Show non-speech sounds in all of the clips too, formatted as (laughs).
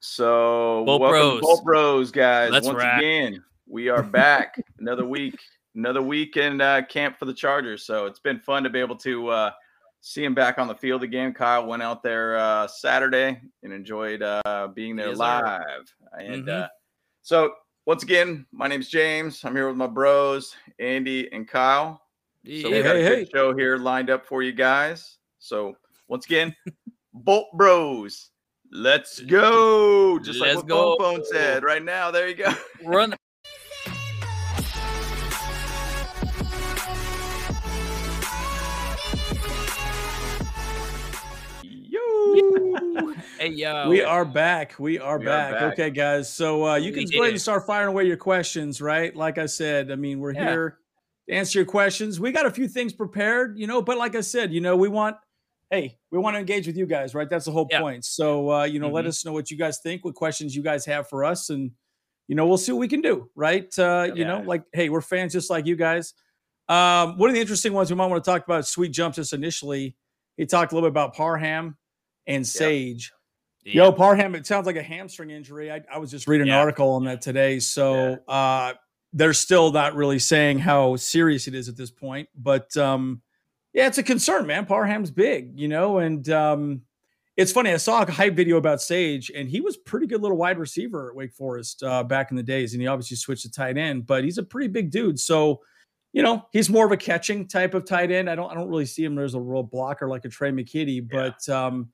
So Bolt welcome Bros. Bros, guys. Let's Once ride. again, we are back. (laughs) another week, another week in uh, camp for the Chargers. So it's been fun to be able to uh, see him back on the field again. Kyle went out there uh, Saturday and enjoyed uh, being there live. And Mhm. uh, so once again, my name's James. I'm here with my bros, Andy and Kyle. So we got Hey, a good hey. show here lined up for you guys. So once again, Bolt Bros, let's go. Just Let's like what go. Phone Phone said right now. There you go. (laughs) Run. Yo. (laughs) Hey yo. we are back. We are, We are back. back. Okay, guys. So uh, you can go ahead and start firing away your questions, right? Like I said, I mean, we're Yeah. here to answer your questions. We got a few things prepared, you know, but like I said, you know, we want, hey, we want to engage with you guys, right? That's the whole Yeah. point. So, uh, you know, let Mhm. us know what you guys think, what questions you guys have for us, and you know, we'll see what we can do, right? Uh, you know, like, hey, we're fans just like you guys. Um, one of the interesting ones we might want to talk about, Sweet Jumps, just initially, he talked a little bit about Parham and Sage. Yeah. Yo, Parham, it sounds like a hamstring injury. I, I was just reading an article on that today. So uh, they're still not really saying how serious it is at this point. But um, yeah, it's a concern, man. Parham's big, you know, and um, it's funny. I saw a hype video about Sage, and he was pretty good little wide receiver at Wake Forest uh, back in the days. And he obviously switched to tight end, but he's a pretty big dude. So, you know, he's more of a catching type of tight end. I don't I don't really see him as a real blocker like a Tre' McKitty, but um,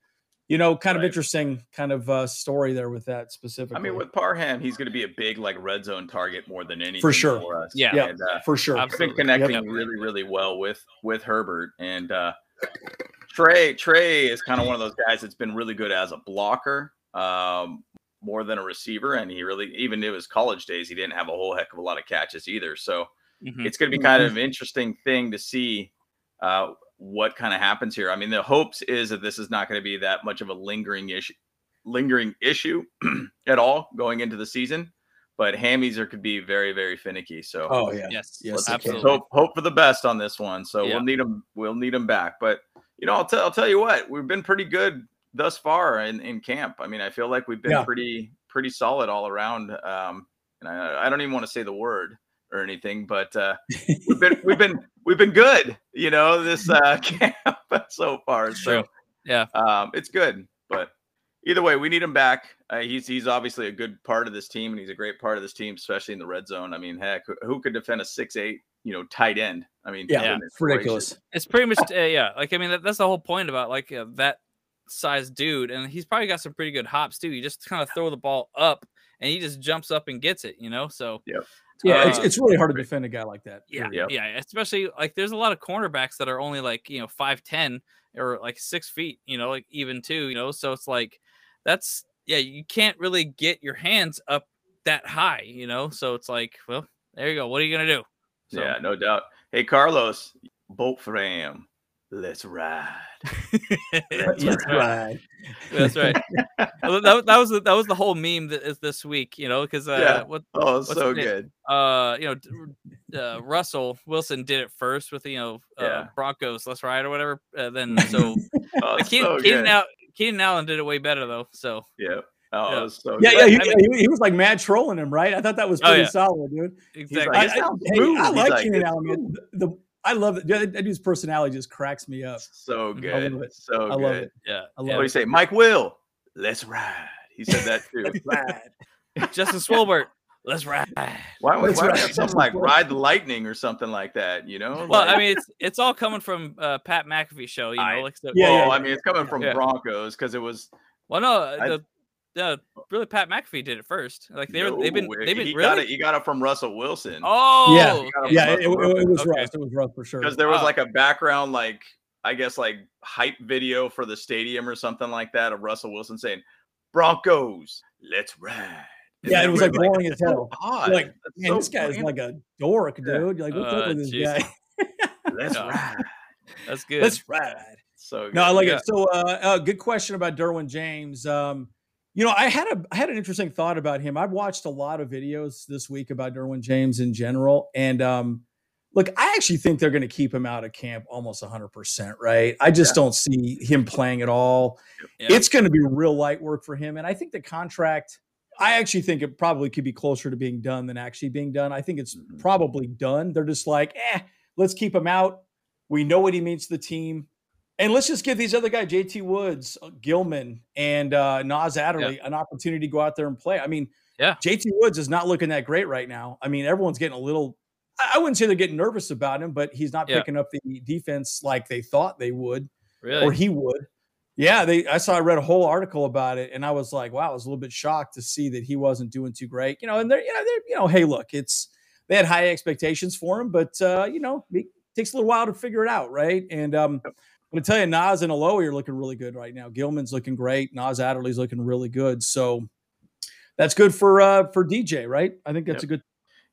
you know, kind of Right. interesting kind of uh, story there with that specifically. I mean, with Parham, he's going to be a big like red zone target more than anything sure. for us. Yeah. Yeah. And, uh, for sure. I've been connecting Yep. really, really well with with Herbert and uh, Trey. Trey is kind of one of those guys that's been really good as a blocker, um, more than a receiver, and he really even in his college days he didn't have a whole heck of a lot of catches either. So Mhm. it's going to be kind of an interesting thing to see uh, what kind of happens here. I mean, the hopes is that this is not going to be that much of a lingering issue, lingering issue (clears throat) at all going into the season. But hammies are could be very, very finicky. So oh yeah. Yes. Yes, let's, they let's can. absolutely. hope hope for the best on this one. So Yeah. we'll need them. We'll need them back. But you know, I'll tell I'll tell you what, we've been pretty good thus far in, in camp. I mean, I feel like we've been Yeah. pretty pretty solid all around. Um, and I, I don't even want to say the word or anything, but uh, we've been we've been we've been good. You know, this uh, (laughs) camp so far. So True. Yeah. um, it's good. But either way, we need him back. Uh, he's he's obviously a good part of this team, and he's a great part of this team, especially in the red zone. I mean, heck, who- who could defend a six eight, you know, tight end? I mean, Yeah, goodness it's ridiculous. gracious. It's pretty much uh, yeah. Like I mean, that, that's the whole point about like uh, that size dude, and he's probably got some pretty good hops too. You just kind of throw the ball up, and he just jumps up and gets it. You know, so Yeah, it's, Uh, it's really hard to defend a guy like that. Yeah, period. Yep. yeah. Especially like there's a lot of cornerbacks that are only like you know five ten or like six feet. You know, like even two. You know, so it's like that's yeah. You can't really get your hands up that high. You know, so it's like well, there you go. What are you gonna do? So, Yeah, no doubt. Hey, Carlos, Bolt Fram, let's ride. (laughs) Let's That's ride. right. that's right. Well, that, that was the, that was the whole meme that is this week. You know, because uh, Yeah. what Oh, What's so good. uh you know uh, Russell Wilson did it first with you know uh, Yeah. Broncos. Let's ride or whatever. Uh, then so (laughs) Oh, Keenan, so Keenan, good. Al- Keenan Allen did it way better though. So Yeah. Oh, Yeah. was so Yeah, yeah, he, I mean- he, he was like mad trolling him, right? I thought that was Oh, pretty yeah. solid, dude. exactly. like, I, I, hey. I like like, Keenan Allen. The, the- I love it. That, that dude's personality just cracks me up. So good. I good. love it. So I good. love it. yeah. I What love do you say? Mike Will, let's ride. He said that too. That's rad. (laughs) Justin Swolbert. Let's ride. Why would That's why right. not something That's like ride the lightning or something like that? You know? Well, Like- I mean, it's it's all coming from uh, Pat McAfee show. You know, I- like so, Yeah, well, yeah, I mean, it's coming from Yeah. Broncos because it was. well, no, I- the, the really Pat McAfee did it first. Like they were, they've been No, they've been he really. got it. He got it from Russell Wilson. Oh, Yeah. Yeah, it, it- it was Okay. rough. It was rough for sure. because there was Wow. like a background, like I guess, like hype video for the stadium or something like that of Russell Wilson saying, "Broncos, let's ride." And Yeah, it was we're like boring as "That's so hell. odd. Like, Man, so this guy's bland. like a dork, Yeah. dude. Like, what's Uh, up with this jeez. guy? (laughs) let's Yeah. ride. That's good. Let's ride. So No, I like Yeah. it. So, uh, uh, good question about Derwin James. Um, you know, I had a I had an interesting thought about him. I've watched a lot of videos this week about Derwin James in general, and um, look, I actually think they're going to keep him out of camp almost 100%, right? I just yeah. don't see him playing at all. Yeah. It's going to be real light work for him. And I think the contract, I actually think it probably could be closer to being done than actually being done. I think it's mm-hmm. probably done. They're just like, eh, let's keep him out. We know what he means to the team. And let's just give these other guys, JT Woods, uh, Gilman, and uh, Nas Adderley, yeah. an opportunity to go out there and play. I mean, yeah, JT Woods is not looking that great right now. I mean, everyone's getting a little I wouldn't say they're getting nervous about him, but he's not yeah. picking up the defense like they thought they would, really? or he would. Yeah, they. I saw. I read a whole article about it, and I was like, wow, I was a little bit shocked to see that he wasn't doing too great. You know, and they're, you know, they're, you know, hey, look, it's they had high expectations for him, but uh, you know, it takes a little while to figure it out, right? And um, I'm gonna tell you, Nas and Alohi are looking really good right now. Gilman's looking great. Nas Adderley's looking really good. So that's good for uh for DJ, right? I think that's yep. a good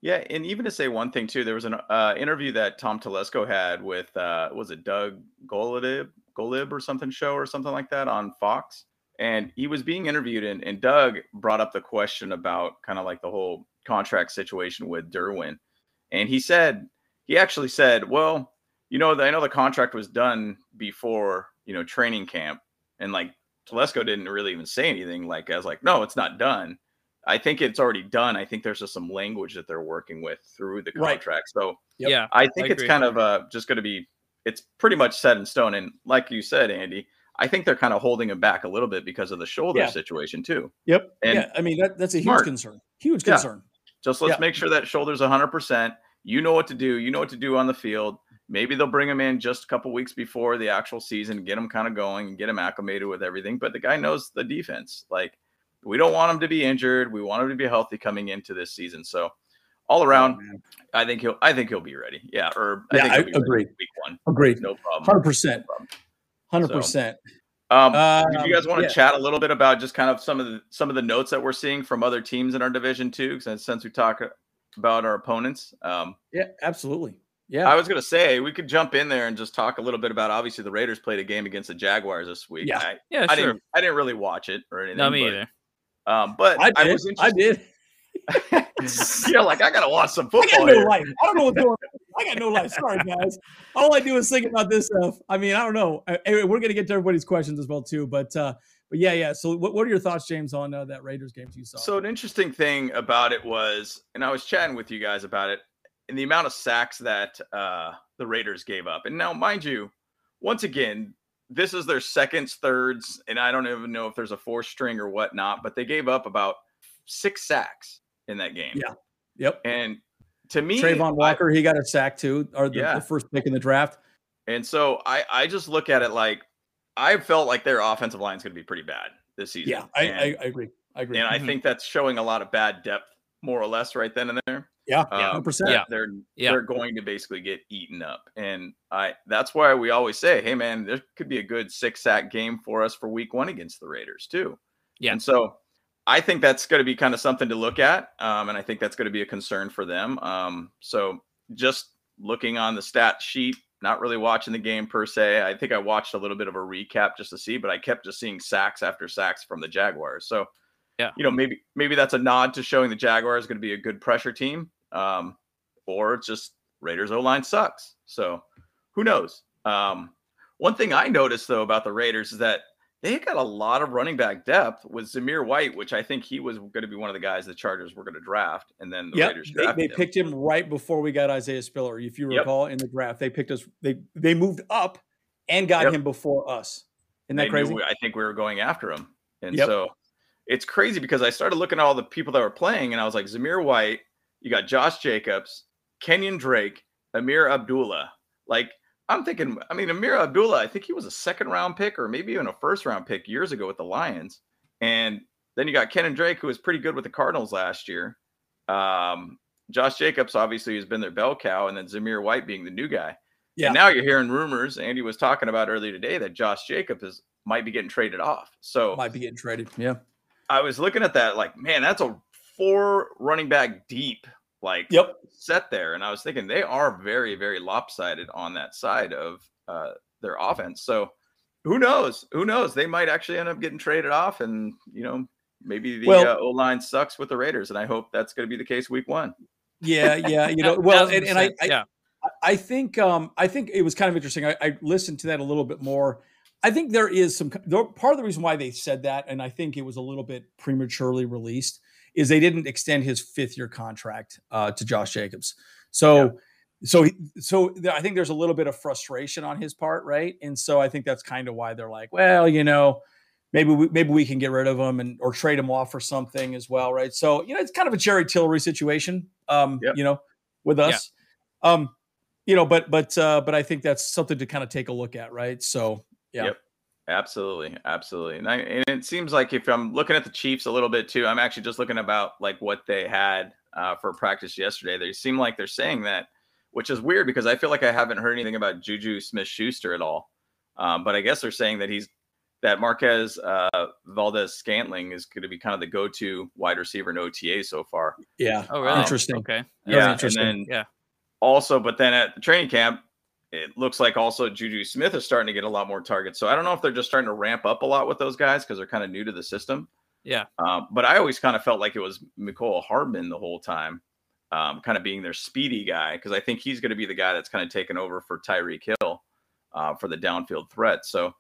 yeah, and even to say one thing too, there was an uh, interview that Tom Telesco had with uh, was it Doug Golib Golub or something show or something like that on Fox, and he was being interviewed, and, and Doug brought up the question about kind of like the whole contract situation with Derwin, and he said he actually said, well, you know, I know the contract was done before you know training camp, and like Telesco didn't really even say anything. Like I was like, no, it's not done. I think it's already done. I think there's just some language that they're working with through the contract. Right. So yep. yeah, I think I it's kind of uh, just going to be. It's pretty much set in stone. And like you said, Andy, I think they're kind of holding him back a little bit because of the shoulder yeah. situation too. Yep. And yeah, I mean that, that's a huge smart. concern. Huge concern. Yeah. Just let's yeah. make sure that shoulder's 100. percent You know what to do. You know what to do on the field. Maybe they'll bring him in just a couple weeks before the actual season, get him kind of going, and get him acclimated with everything. But the guy knows the defense. Like we don't want him to be injured. We want him to be healthy coming into this season. So all around, oh, I think he'll I think he'll be ready. Yeah, or I yeah, I agree. Week one, agreed. No problem. Hundred percent. Hundred percent. Um, um, you guys want to yeah. chat a little bit about just kind of some of the some of the notes that we're seeing from other teams in our division too? Since since we talk about our opponents. Um, yeah, absolutely. Yeah, I was gonna say we could jump in there and just talk a little bit about. Obviously, the Raiders played a game against the Jaguars this week. Yeah, I, yeah, I sure. didn't I didn't really watch it or anything. No, me either. Um, but I, did. I was interested. I did. (laughs) You're like, I gotta watch some football. I got no life. I don't know what's going on. I got no life. Sorry, (laughs) guys. All I do is think about this stuff. I mean, I don't know. Anyway, we're gonna get to everybody's questions as well too. But uh, but yeah, yeah. So what, what are your thoughts, James, on uh, that Raiders game you saw? So an interesting thing about it was, and I was chatting with you guys about it, and the amount of sacks that uh, the Raiders gave up. And now, mind you, once again, this is their seconds, thirds, and I don't even know if there's a four string or whatnot, but they gave up about six sacks in that game. Yeah. Yep. And to me, Travon Walker, I, he got a sack too, or the, yeah. the, first pick in the draft. And so I, I just look at it like I felt like their offensive line is going to be pretty bad this season. Yeah, I, I, I, agree. I agree. And mm-hmm. I think that's showing a lot of bad depth, more or less, right then and there. Yeah, um, yeah, they're yeah. they're going to basically get eaten up, and I that's why we always say, hey man, there could be a good six sack game for us for Week One against the Raiders too. Yeah, and so I think that's going to be kind of something to look at, um, and I think that's going to be a concern for them. Um, so just looking on the stat sheet, not really watching the game per se. I think I watched a little bit of a recap just to see, but I kept just seeing sacks after sacks from the Jaguars. So yeah, you know, maybe maybe that's a nod to showing the Jaguars going to be a good pressure team, um, or it's just Raiders O line sucks. So who knows? Um, one thing I noticed though about the Raiders is that they got a lot of running back depth with Zamir White, which I think he was going to be one of the guys the Chargers were going to draft, and then the yep, Raiders they, they him. picked him right before we got Isaiah Spiller. If you recall yep. in the draft, they picked us. They they moved up and got yep. him before us. Isn't that they crazy? I think we were going after him, and so it's crazy because I started looking at all the people that were playing, and I was like, Zamir White, you got Josh Jacobs, Kenyan Drake, Ameer Abdullah. Like, I'm thinking, I mean, Ameer Abdullah, I think he was a second round pick or maybe even a first round pick years ago with the Lions. And then you got Kenyan Drake, who was pretty good with the Cardinals last year. Um, Josh Jacobs, obviously, has been their bell cow, and then Zamir White being the new guy. Yeah. And now you're hearing rumors. Andy was talking about earlier today that Josh Jacobs is might be getting traded off. So might be getting traded. Yeah. I was looking at that like, man, that's a four running back deep like yep. set there. And I was thinking they are very, very lopsided on that side of uh, their offense. So who knows? Who knows? They might actually end up getting traded off, and you know, maybe the well, uh, O line sucks with the Raiders. And I hope that's going to be the case week one. Yeah, yeah, you (laughs) know, well, and, and I, I, yeah. I think um, I think it was kind of interesting. I, I, listened to that a little bit more. I think there is some part of the reason why they said that, and I think it was a little bit prematurely released, is they didn't extend his fifth year contract uh, to Josh Jacobs. So. Yeah. So, so I think there's a little bit of frustration on his part, right? And so I think that's kind of why they're like, well, you know, maybe we, maybe we can get rid of him and or trade him off for something as well, right? So you know, it's kind of a Jerry Tillery situation, um, yep. you know, with us, yeah. um, you know, but but uh, but I think that's something to kind of take a look at, right? So yeah. Yep. Absolutely, absolutely, and, I, and, it seems like if I'm looking at the Chiefs a little bit too, I'm actually just looking about like what they had uh, for practice yesterday. They seem like they're saying that, which is weird because I feel like I haven't heard anything about Juju Smith Schuster at all. Um, but I guess they're saying that he's that Marquez uh, Valdes Scantling is going to be kind of the go-to wide receiver in OTA so far. Yeah. Oh, really? Um, interesting. Okay. Yeah. Interesting. And then yeah. Also, but then at the training camp, it looks like also Juju Smith is starting to get a lot more targets. So I don't know if they're just starting to ramp up a lot with those guys because they're kind of new to the system. Yeah. Um, but I always kind of felt like it was Mecole Hardman the whole time, um, kind of being their speedy guy because I think he's going to be the guy that's kind of taken over for Tyreek Hill uh, for the downfield threat. So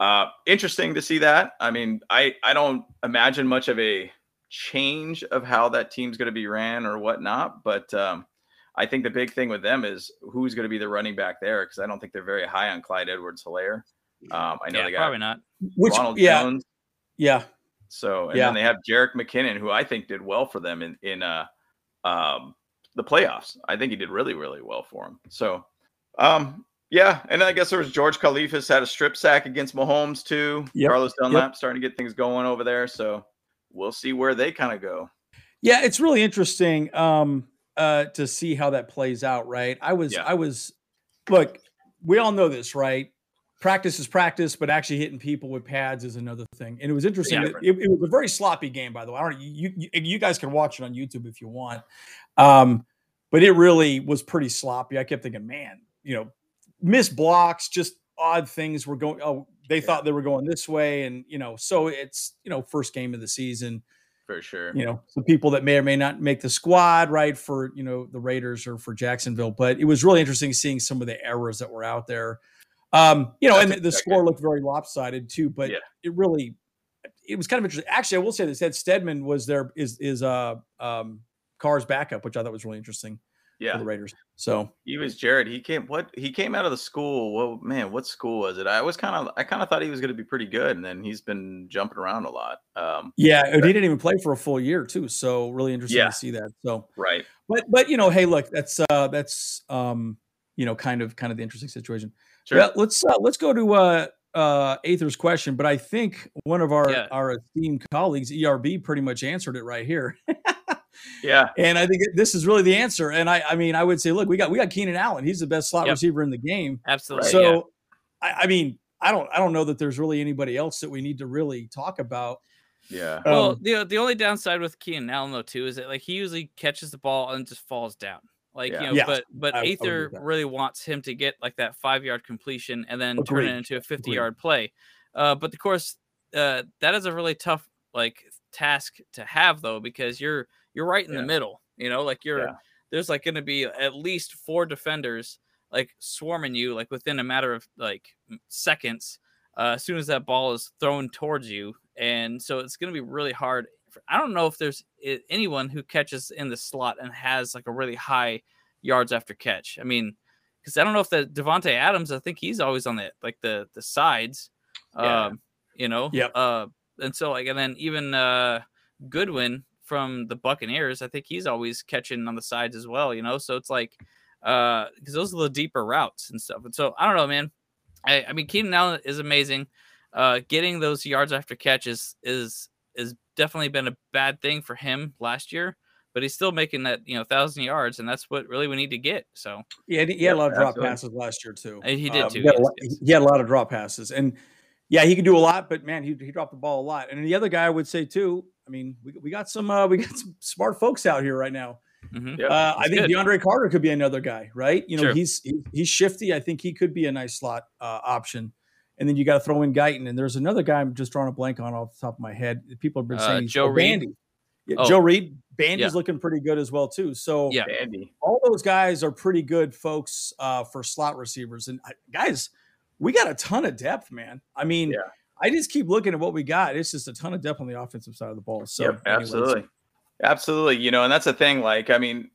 uh, interesting to see that. I mean, I I don't imagine much of a change of how that team's going to be ran or whatnot, but um, I think the big thing with them is who's going to be the running back there because I don't think they're very high on Clyde Edwards-Helaire. Um, I know yeah, they got probably not. Which Ronald yeah, Jones. Yeah. So and yeah. then they have Jerick McKinnon, who I think did well for them in in uh um the playoffs. I think he did really really well for them. So um yeah, and I guess there was George Karlaftis had a strip sack against Mahomes too. Yep. Carlos Dunlap yep. starting to get things going over there, so we'll see where they kind of go. Yeah, it's really interesting um, uh, to see how that plays out. Right? I was, yeah. I was, look, we all know this, right? Practice is practice, but actually hitting people with pads is another thing. And it was interesting. Yeah. It, it, was a very sloppy game, by the way. I don't. You, you, you guys can watch it on YouTube if you want. Um, but it really was pretty sloppy. I kept thinking, man, you know, missed blocks, just odd things were going. Oh, they yeah. thought they were going this way, and you know, so it's you know first game of the season for sure. You know, some people that may or may not make the squad, right, for you know the Raiders or for Jacksonville. But it was really interesting seeing some of the errors that were out there. Um, you know, That's and the, score looked very lopsided too. But yeah. it really, it was kind of interesting. Actually, I will say this: Ed Stidham was there is is uh um Carr's backup, which I thought was really interesting yeah. the Raiders. So he was Jared. He came what he came out of the school. Well, man, what school was it? I was kind of I kind of thought he was going to be pretty good, and then he's been jumping around a lot. Um, yeah, he didn't even play for a full year too. So really interesting yeah. to see that. So right, but but you know, hey, look, that's uh that's um you know kind of kind of the interesting situation. Sure. Yeah, let's uh, let's go to uh uh Aether's question, but I think one of our yeah. our esteemed colleagues, ERB, pretty much answered it right here. (laughs) Yeah. And I think this is really the answer. And I, I mean, I would say, look, we got we got Keenan Allen. He's the best slot yep. receiver in the game. Absolutely. So, yeah. I, I, mean, I don't, I don't know that there's really anybody else that we need to really talk about. Yeah. Well, um, the the only downside with Keenan Allen though too is that like he usually catches the ball and just falls down. Like yeah. you know, yeah. but but I, Aether I really wants him to get like that five yard completion and then Agreed. turn it into a fifty Agreed. yard play. Uh, but of course, uh, that is a really tough like task to have though because you're you're right in yeah. the middle. You know, like you're yeah. there's like going to be at least four defenders like swarming you like within a matter of like seconds uh, as soon as that ball is thrown towards you, and so it's going to be really hard. I don't know if there's anyone who catches in the slot and has like a really high yards after catch. I mean, because I don't know if the Davante Adams. I think he's always on the like the the sides. Yeah. Um, you know. Yeah. Uh, and so like and then even uh Goodwin from the Buccaneers, I think he's always catching on the sides as well, you know. So it's like uh because those are the deeper routes and stuff. And so I don't know, man. I, I mean Keenan Allen is amazing. Uh getting those yards after catch is is is definitely been a bad thing for him last year. But he's still making that you know thousand yards, and that's what really we need to get. So yeah, he had a lot of drop passes last year too. He did um, too. He had, lot, he had, a lot of drop passes, and yeah, he could do a lot. But man, he he dropped the ball a lot. And the other guy I would say too, I mean, we, we got some uh, we (laughs) got some smart folks out here right now. Mm-hmm. Yep, uh, I think good. DeAndre Carter could be another guy, right? You know, sure. he's he's shifty. I think he could be a nice slot uh, option. And then you got to throw in Guyton. And there's another guy I'm just drawing a blank on off the top of my head. People have been uh, saying Joe Reed. Yeah, oh. Joe Reed, Bandy's Yeah. looking pretty good as well too. So Yeah. Andy. all those guys are pretty good folks uh, for slot receivers. And I- guys, we got a ton of depth, man. I mean, Yeah. I just keep looking at what we got. It's just a ton of depth on the offensive side of the ball. So yep, absolutely. Absolutely. You know, and that's the thing. Like, I mean,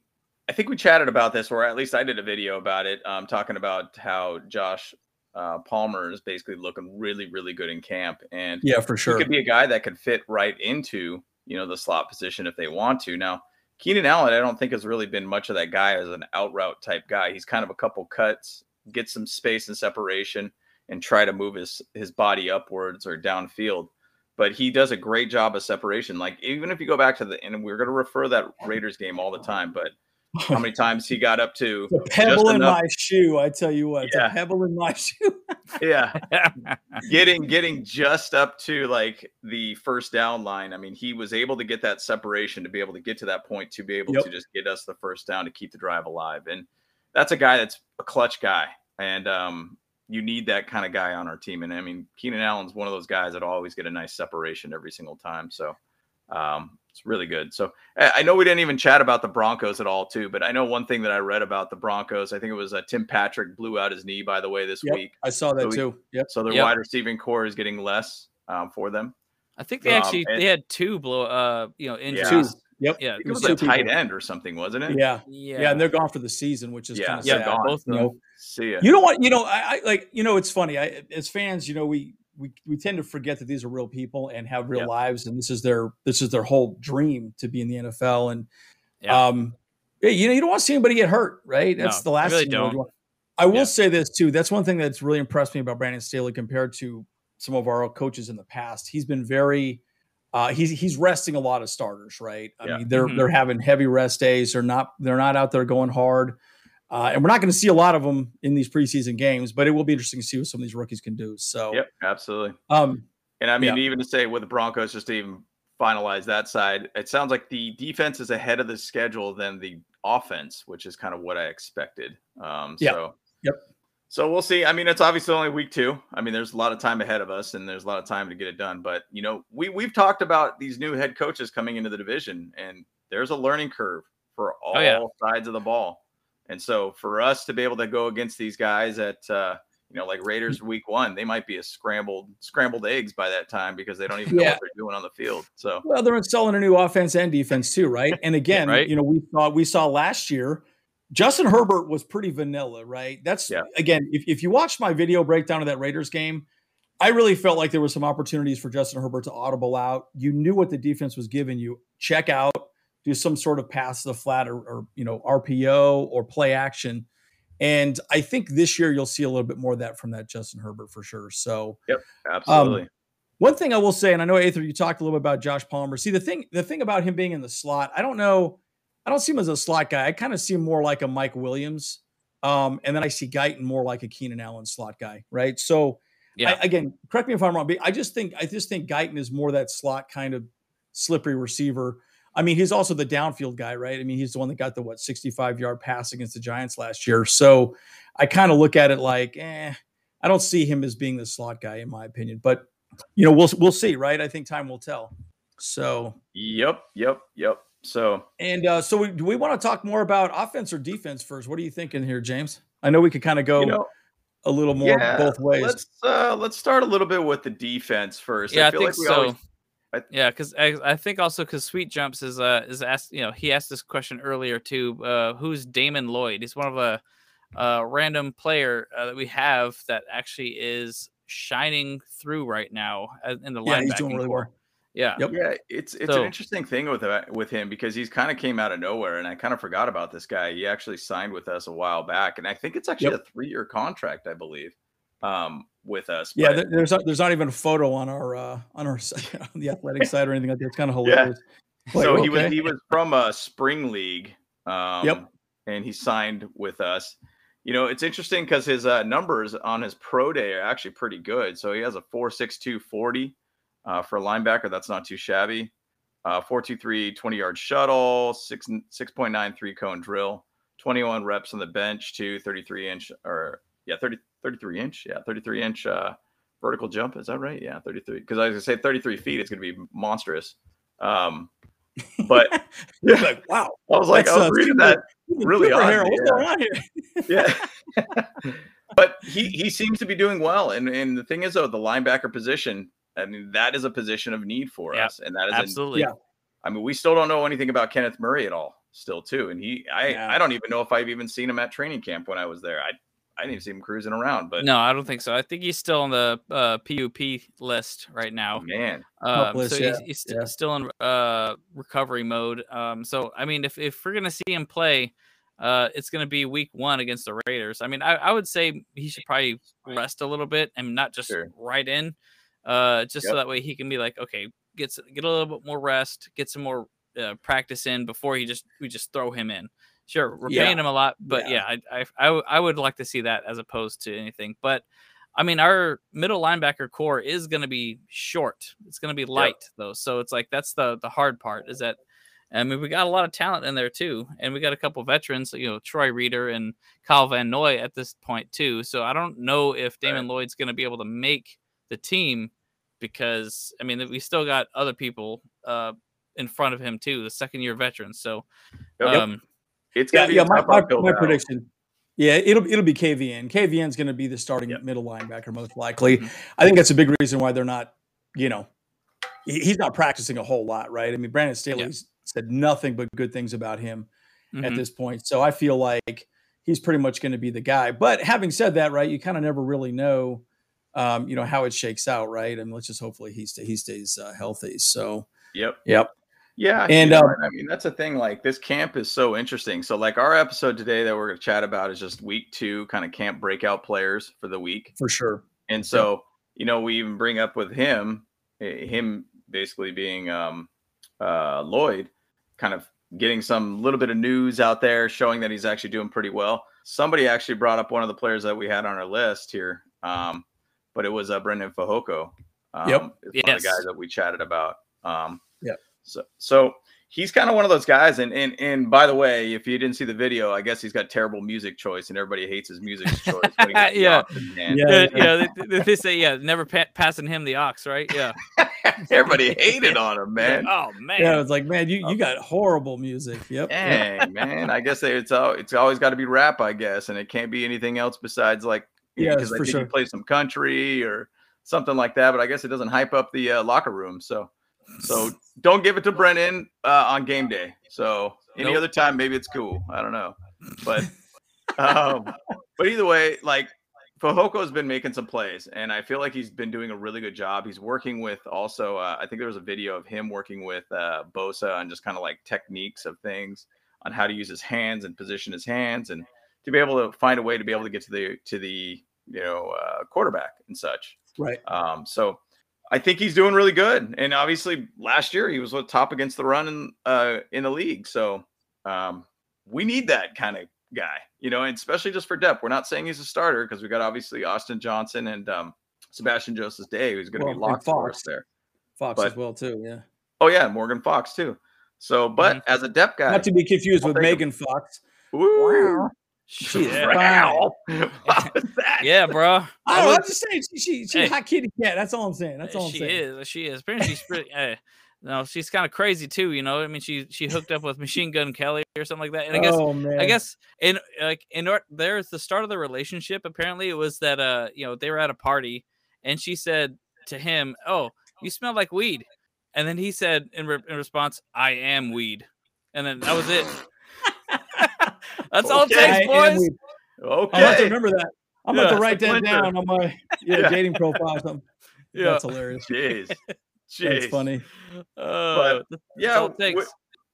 I think we chatted about this, or at least I did a video about it, um, talking about how Josh uh, Palmer is basically looking really, really good in camp. And Yeah, for sure, he could be a guy that could fit right into, you know, the slot position if they want to. Now, Keenan Allen, I don't think has really been much of that guy as an out route type guy. He's kind of a couple cuts, get some space and separation, and try to move his his body upwards or downfield. But he does a great job of separation. Like even if you go back to the and we're going to refer that Raiders game all the time, but how many (laughs) times he got up to pebble in my shoe. I tell you what, it's Yeah. a pebble in my (laughs) shoe. yeah (laughs) getting getting just up to like the first down line. I mean, he was able to get that separation to be able to get to that point to be able Yep. to just get us the first down to keep the drive alive. And that's a guy that's a clutch guy. And um, you need that kind of guy on our team. And I mean, Keenan Allen's one of those guys that always get a nice separation every single time. So um, it's really good. So I I know we didn't even chat about the Broncos at all, too. But I know one thing that I read about the Broncos. I think it was uh, Tim Patrick blew out his knee, by the way, this Yep. week. I saw that So too. Yep. So their Yep. wide receiving corps is getting less um, for them. I think they Um, actually and- they had two blow uh you know injuries. Two. Yep. Yeah, I It it was was a two tight people. end or something, wasn't it? Yeah. yeah, yeah. And they're gone for the season, which is Yeah, kind of yeah, sad. gone. both of You them. know, See ya. you know what? You know, I, I like, you know, it's funny. I, as fans, you know, we, we, we tend to forget that these are real people and have real Yeah. lives. And this is their, this is their whole dream to be in the NFL. And, Yeah. um, yeah, you know, you don't want to see anybody get hurt, right? That's No, the last really thing you would don't. want. I will Yeah. say this too. That's one thing that's really impressed me about Brandon Staley compared to some of our coaches in the past. He's been very, uh, he's he's resting a lot of starters, right? I Yeah. mean, they're Mhm. they're having heavy rest days. They're not they're not out there going hard, uh, and we're not going to see a lot of them in these preseason games. But it will be interesting to see what some of these rookies can do. So, Yep, absolutely. um, And I mean, Yeah. even to say with the Broncos, just to even finalize that side, it sounds like the defense is ahead of the schedule than the offense, which is kind of what I expected. Um, Yeah. So, Yep. So we'll see. I mean, it's obviously only week two. I mean, there's a lot of time ahead of us, and there's a lot of time to get it done. But you know, we we've talked about these new head coaches coming into the division, and there's a learning curve for all Oh, yeah. sides of the ball. And so, for us to be able to go against these guys at uh, you know, like Raiders week one, they might be a scrambled scrambled eggs by that time because they don't even know Yeah. what they're doing on the field. So well, they're installing a new offense and defense too, right? And (laughs) again, Right. you know, we saw we saw last year. Justin Herbert was pretty vanilla, right? That's Yeah. again, if, if you watched my video breakdown of that Raiders game, I really felt like there were some opportunities for Justin Herbert to audible out. You knew what the defense was giving you. Check out, do some sort of pass to the flat or, or you know RPO or play action. And I think this year you'll see a little bit more of that from that Justin Herbert for sure. So yep, um, absolutely. one thing I will say, and I know Aether, you talked a little bit about Josh Palmer. See the thing, the thing about him being in the slot, I don't know, I don't see him as a slot guy. I kind of see him more like a Mike Williams, um, and then I see Guyton more like a Keenan Allen slot guy, right? So, Yeah. I, again, correct me if I'm wrong, but I just think I just think Guyton is more that slot kind of slippery receiver. I mean, he's also the downfield guy, right? I mean, he's the one that got the what 65 yard pass against the Giants last year. So, I kind of look at it like, eh, I don't see him as being the slot guy, in my opinion, but you know, we'll we'll see, right? I think time will tell. So, Yep, yep, yep. So and uh, so we, do we want to talk more about offense or defense first? What are you thinking here, James? I know we could kind of go you know, a little more yeah, both ways. Let's uh let's start a little bit with the defense first. Yeah, I, feel think like we so. always- I- yeah, because I, I think also because Sweet Jumps is uh is asked you know he asked this question earlier too. Uh, who's Damon Lloyd? He's one of a, a random player uh, that we have that actually is shining through right now uh, in the yeah, linebacking he's doing really well. Yeah, Yep. Yeah, it's it's So- an interesting thing with uh, with him because he's kind of came out of nowhere, and I kind of forgot about this guy. He actually signed with us a while back, and I think it's actually Yep. a three year contract, I believe, um, with us. Yeah, but- there's not, there's not even a photo on our uh, on our (laughs) on the athletic (laughs) side or anything like that. It's kind of Yeah. hilarious. Like, so he was he was from a spring league. Um, Yep. And he signed with us. You know, it's interesting because his uh, numbers on his pro day are actually pretty good. So he has a four six two forty. 40 uh, for a linebacker. That's not too shabby. Uh, 4.23 20 yard shuttle, six 6.93 cone drill, 21 reps on the bench, two 33 inch or yeah, 30, 33 inch. Yeah, 33 inch uh, vertical jump. Is that right? Yeah, 33. Because I was going to say 33 feet, it's going to be monstrous. Um, But (laughs) (laughs) yeah, like, wow, I was like, I was reading that really odd. What's going on here? (laughs) yeah. but he he seems to be doing well. And and the thing is though, the linebacker position, I mean, that is a position of need for Yeah, us. And that is Absolutely. yeah. I mean, we still don't know anything about Kenneth Murray at all, still too. And he I Yeah. I don't even know if I've even seen him at training camp when I was there. I I didn't even see him cruising around, but No, I don't think so. I think he's still on the uh, PUP list right now. man, Um, Hopeless, so yeah, he's, he's st- yeah. still in uh, recovery mode. Um, so I mean, if if we're gonna see him play, uh, it's gonna be week one against the Raiders. I mean, I, I would say he should probably rest a little bit and not just Sure. right in, uh, just so that way he can be like, okay, get get a little bit more rest, get some more uh, practice in before he just we just throw him in. Sure, we're Yeah. paying him a lot, but Yeah. yeah, I would like to see that as opposed to anything, but. I mean, our middle linebacker corps is going to be short. It's going to be light though, so it's like that's the the hard part. Is that I mean, we got a lot of talent in there too, and we got a couple veterans, you know, Troy Reeder and Kyle Van Noy at this point too. So I don't know if Damon Lloyd's going to be able to make the team because I mean we still got other people uh, in front of him too, the second year veterans. So Yep. um, it's Yeah, gonna be yeah. a My, my, my prediction. Yeah, it'll it'll be KVN. KVN's going to be the starting Yep. middle linebacker most likely. Mhm. I think that's a big reason why they're not. You know, he- he's not practicing a whole lot, right? I mean, Brandon Staley's said nothing but good things about him at mhm. this point. So I feel like he's pretty much going to be the guy. But having said that, right, you kind of never really know, um, you know, how it shakes out, right? And let's just hopefully he he stays uh, healthy. So Yep. yep, Yeah, And, um, I mean that's the thing. Like this camp is so interesting. So like our episode today that we're going to chat about is just week two, kind of camp breakout players for the week. for sure. And so you know we even bring up with him, eh, him basically being um, uh, Lloyd, kind of getting some little bit of news out there showing that he's actually doing pretty well. Somebody actually brought up one of the players that we had on our list here, um, but it was uh, Breiden Fehoko. Um, Yep. it's one of the guys that we chatted about. Um, Yep. So, so he's kind of one of those guys. And, and and by the way, if you didn't see the video, I guess he's got terrible music choice, and everybody hates his music (laughs) choice. but he got the Yeah. Yeah. yeah, yeah, they, they- they say yeah, never pa- passing him the ox, right? Yeah. (laughs) everybody hated on him, man. Oh man. Yeah, it's like, man, you, you got horrible music. Yep. yep. Dang, man. I guess it's all it's always got to be rap, I guess, and it can't be anything else besides like Yes, because I for think sure. you play some country or something like that. But I guess it doesn't hype up the uh, locker room. So so (laughs) don't give it to Brennan uh, on game day. So any Nope. other time, maybe it's cool. I don't know, but (laughs) um, but either way, like Fehoko's been making some plays, and I feel like he's been doing a really good job. He's working with also. Uh, I think there was a video of him working with uh, Bosa on just kind of like techniques of things on how to use his hands and position his hands, and to be able to find a way to be able to get to the to the you know uh, quarterback and such. Right. Um, so I think he's doing really good. And obviously last year he was top against the run in uh in the league. So um we need that kind of guy, you know, and especially just for depth. We're not saying he's a starter because we got obviously Austin Johnson and um Sebastian Joseph Day, who's gonna Well, be locked for us there. Fox But- as well too. Yeah. Oh yeah, Morgan Fox too. So but as a depth guy, Not to be confused I'll with take him. Megan Fox. woo, She is yeah. wow. (laughs) What was that? yeah, bro. I I don't know. would- I'm just saying, she, she, she's Hey. a hot kitty cat. That's all I'm saying. That's all I'm she saying. is. She is. Apparently, she's pretty. (laughs) uh, no, she's kind of crazy too. You know, I mean, she she hooked up with Machine Gun Kelly or something like that. And I guess oh man. I guess in like in or, there's the start of the relationship. Apparently, it was that uh you know they were at a party, and she said to him, "Oh, you smell like weed," and then he said in, re- in response, "I am weed," and then that was it. (laughs) That's all it takes, am boys. weak. I'm about to remember that. I'm Yeah, about to write that down on my yeah, Yeah. dating profile. Or something. (laughs) Yeah, That's hilarious. Jeez. Jeez. (laughs) That's Jeez. funny. uh, that's Yeah, all it w- takes.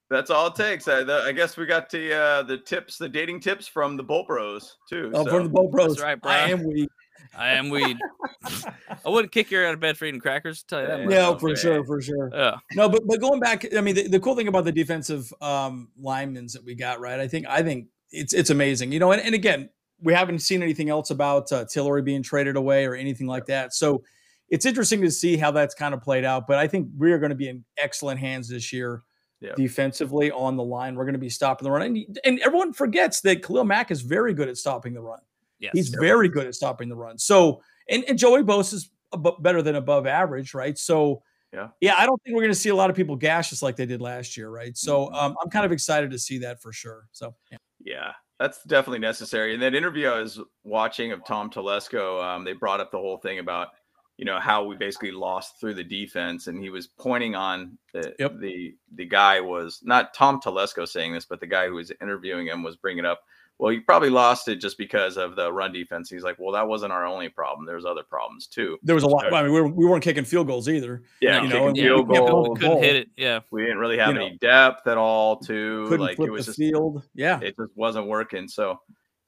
That's all it takes. I, the, I guess we got the uh, the tips, the dating tips from the Bolt Bros too. Oh, so. from the Bolt Bros. right, bro. I am weak. I am weed. I wouldn't kick you out of bed for eating crackers. Tell you that. much. Oh, for sure, for sure. Yeah. No, but but going back, I mean, the, the cool thing about the defensive um, linemen that we got, right? I think I think it's it's amazing, you know. And, and again, we haven't seen anything else about uh, Tillery being traded away or anything like that. So it's interesting to see how that's kind of played out. But I think we are going to be in excellent hands this year. Yeah. Defensively on the line, we're going to be stopping the run, and, and everyone forgets that Khalil Mack is very good at stopping the run. Yes. He's very good at stopping the run. So, and, and Joey Bosa is abo- better than above average, right? So, Yeah. Yeah, I don't think we're going to see a lot of people gash us like they did last year, right? So Mm-hmm. um, I'm kind of excited to see that for sure. So yeah. Yeah, that's definitely necessary. In that interview I was watching of Tom Telesco, um, they brought up the whole thing about you know how we basically lost through the defense, and he was pointing on the Yep. the the guy was not Tom Telesco saying this, but the guy who was interviewing him was bringing up. Well, you probably lost it just because of the run defense. He's like, well, that wasn't our only problem. There's other problems too. there was a lot. I mean, we, were, we weren't kicking field goals either. Yeah, You know, kicking we- field we goals. going couldn't hit it. Yeah. We didn't really have You any depth at all. Too Couldn't like flip it was the just field. Yeah. it just wasn't working. So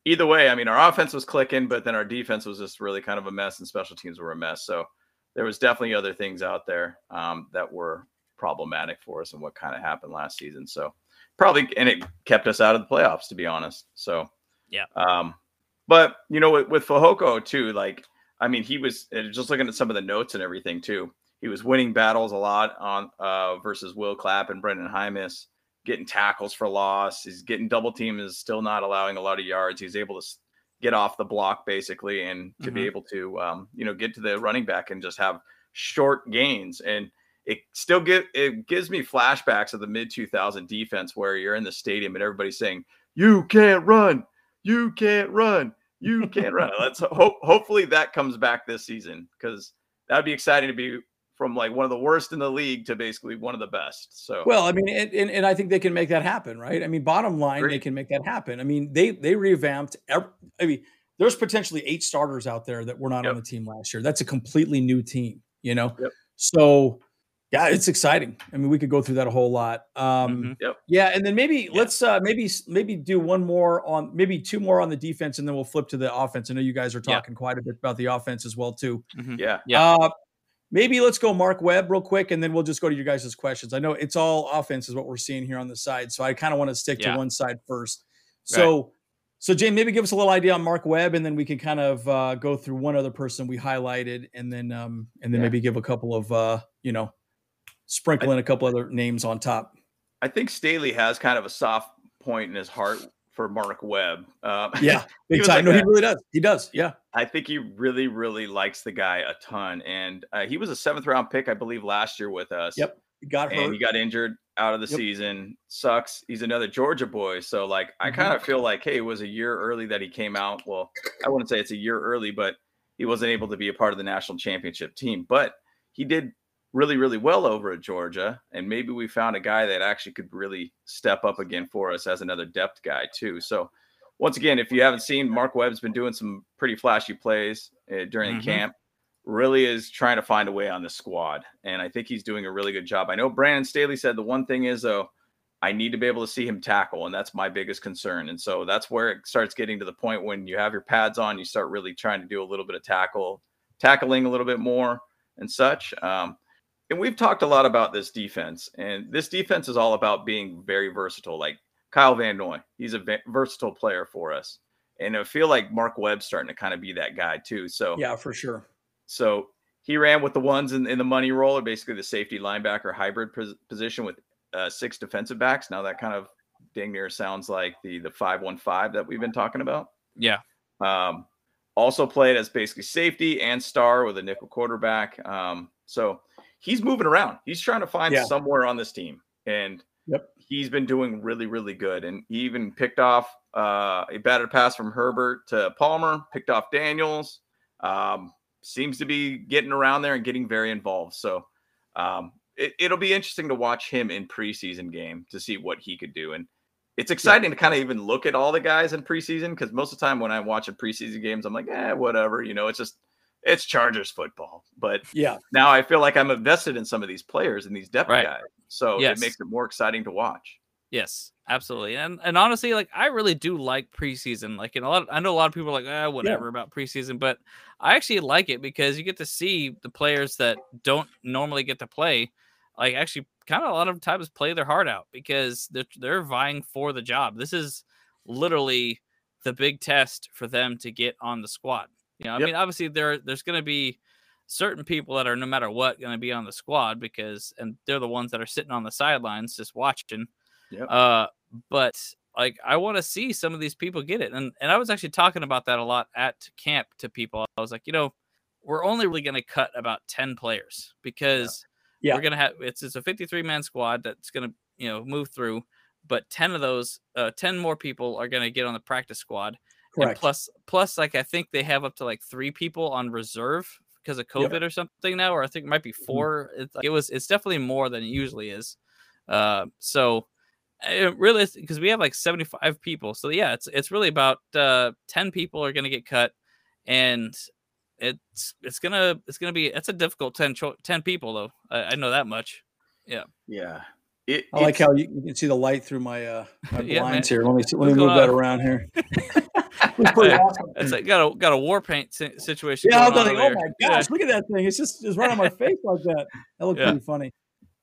either way, I mean, our offense was clicking, but then our defense was just really kind of a mess, and special teams were a mess. So there was definitely other things out there um, that were problematic for us and what kind of happened last season. So probably, and it kept us out of the playoffs, to be honest. So Yeah. Um, but you know, with, with Fehoko too, like I mean, he was just looking at some of the notes and everything too. He was winning battles a lot on uh, versus Will Clapp and Brenden Jaimes getting tackles for loss. He's getting double team is still not allowing a lot of yards. He's able to get off the block basically and to be Mhm. able to um, you know get to the running back and just have short gains and it still get it gives me flashbacks of the mid 2000 defense where you're in the stadium and everybody's saying you can't run you can't run you (laughs) can't run let's hope hopefully that comes back this season because that'd be exciting to be from like one of the worst in the league to basically one of the best so Well, I mean, and, and, and I think they can make that happen, right? I mean, bottom line, they can make that happen. I mean, they they revamped. ev- I mean, there's potentially eight starters out there that were not on the team last year. That's a completely new team, you know. Yep. So, yeah, it's exciting. I mean, we could go through that a whole lot. Um, Mhm. Yeah, and then maybe Yeah. let's uh maybe maybe do one more on maybe two more on the defense, and then we'll flip to the offense. I know you guys are Yeah. talking quite a bit about the offense as well too. Mhm. yeah Yeah. Uh, maybe let's go Mark Webb real quick, and then we'll just go to your guys' questions. I know it's all offense is what we're seeing here on the side, so I kind of want to stick Yeah. to one side first. So, so Jane, maybe give us a little idea on Mark Webb, and then we can kind of uh, go through one other person we highlighted, and then um, and then Yeah. maybe give a couple of uh, you know, sprinkle in a couple other names on top. i think staley has kind of a soft point in his heart for mark webb um, (laughs) Yeah, big time. like no, he really does. He does. Yeah. I think he really, really likes the guy a ton. And uh, he was a seventh round pick, I believe, last year with us. Yep. He got And he got injured out of the Yep. season. Sucks. He's another Georgia boy. So, like, I Mhm. kind of feel like, hey, it was a year early that he came out. Well, I wouldn't say it's a year early, but he wasn't able to be a part of the national championship team. But he did really, really well over at Georgia. And maybe we found a guy that actually could really step up again for us as another depth guy, too. So, once again, if you haven't seen, Mark Webb's been doing some pretty flashy plays uh, during Mhm. camp. Really is trying to find a way on the squad, and I think he's doing a really good job. I know Brandon Staley said the one thing is though, I need to be able to see him tackle, and that's my biggest concern. And so that's where it starts getting to the point when you have your pads on, you start really trying to do a little bit of tackle, tackling a little bit more and such. Um, and we've talked a lot about this defense, and this defense is all about being very versatile. Like Kyle Van Noy, he's a versatile player for us, and I feel like Mark Webb's starting to kind of be that guy too. So yeah, for sure. so he ran with the ones in, in the money role, or basically the safety linebacker hybrid pos- position with uh, six defensive backs. Now that kind of dang near sounds like the the five one five that we've been talking about. Yeah. Um, also played as basically safety and star with a nickel quarterback. Um, so he's moving around. He's trying to find Yeah. somewhere on this team, and Yep. he's been doing really, really good. And he even picked off uh, a batted pass from Herbert to Palmer, picked off Daniels. Um, seems to be getting around there and getting very involved. So um, it, it'll be interesting to watch him in preseason game to see what he could do. And it's exciting to kind of even look at all the guys in preseason because most of the time when I'm watching preseason games, I'm like, eh, whatever. You know, it's just it's Chargers football. But Yeah. now I feel like I'm invested in some of these players and these depth Right. guys. So Yes. it makes it more exciting to watch. Yes, absolutely. And and honestly, like I really do like preseason. Like in a lot, I know a lot of people are like, ah, whatever about preseason, but I actually like it because you get to see the players that don't normally get to play, like actually kind of a lot of times play their heart out because they're they're vying for the job. This is literally the big test for them to get on the squad. You know, I Yep. mean, obviously there there's going to be certain people that are no matter what going to be on the squad because and they're the ones that are sitting on the sidelines just watching. Yep. Uh, but like I want to see some of these people get it, and and I was actually talking about that a lot at camp to people. I was like, you know, we're only really going to cut about ten players because Yeah. we're gonna have it's it's a 53 man squad that's gonna you know move through, but 10 of those, uh, 10 more people are gonna get on the practice squad. And Correct. plus, plus, like I think they have up to like three people on reserve because of Yep. COVID or something now, or I think it might be Mhm. 4 It's like, it was. It's definitely more than it usually is. Uh, so it really, because we have like seventy five people, so yeah, it's it's really about uh, ten people are going to get cut, and it's it's gonna it's gonna be it's a difficult 10, 10 people though. I, I know that much. Yeah. Yeah. It, I like how you, you can see the light through my uh (laughs) my Yeah, man. blinds here. Let me let me move going that around here. (laughs) It's awesome. It's like got a got a war paint situation. Yeah, I was on like, oh my gosh, look at that thing. It's just it's right on my face like that. That looked Yeah. pretty funny.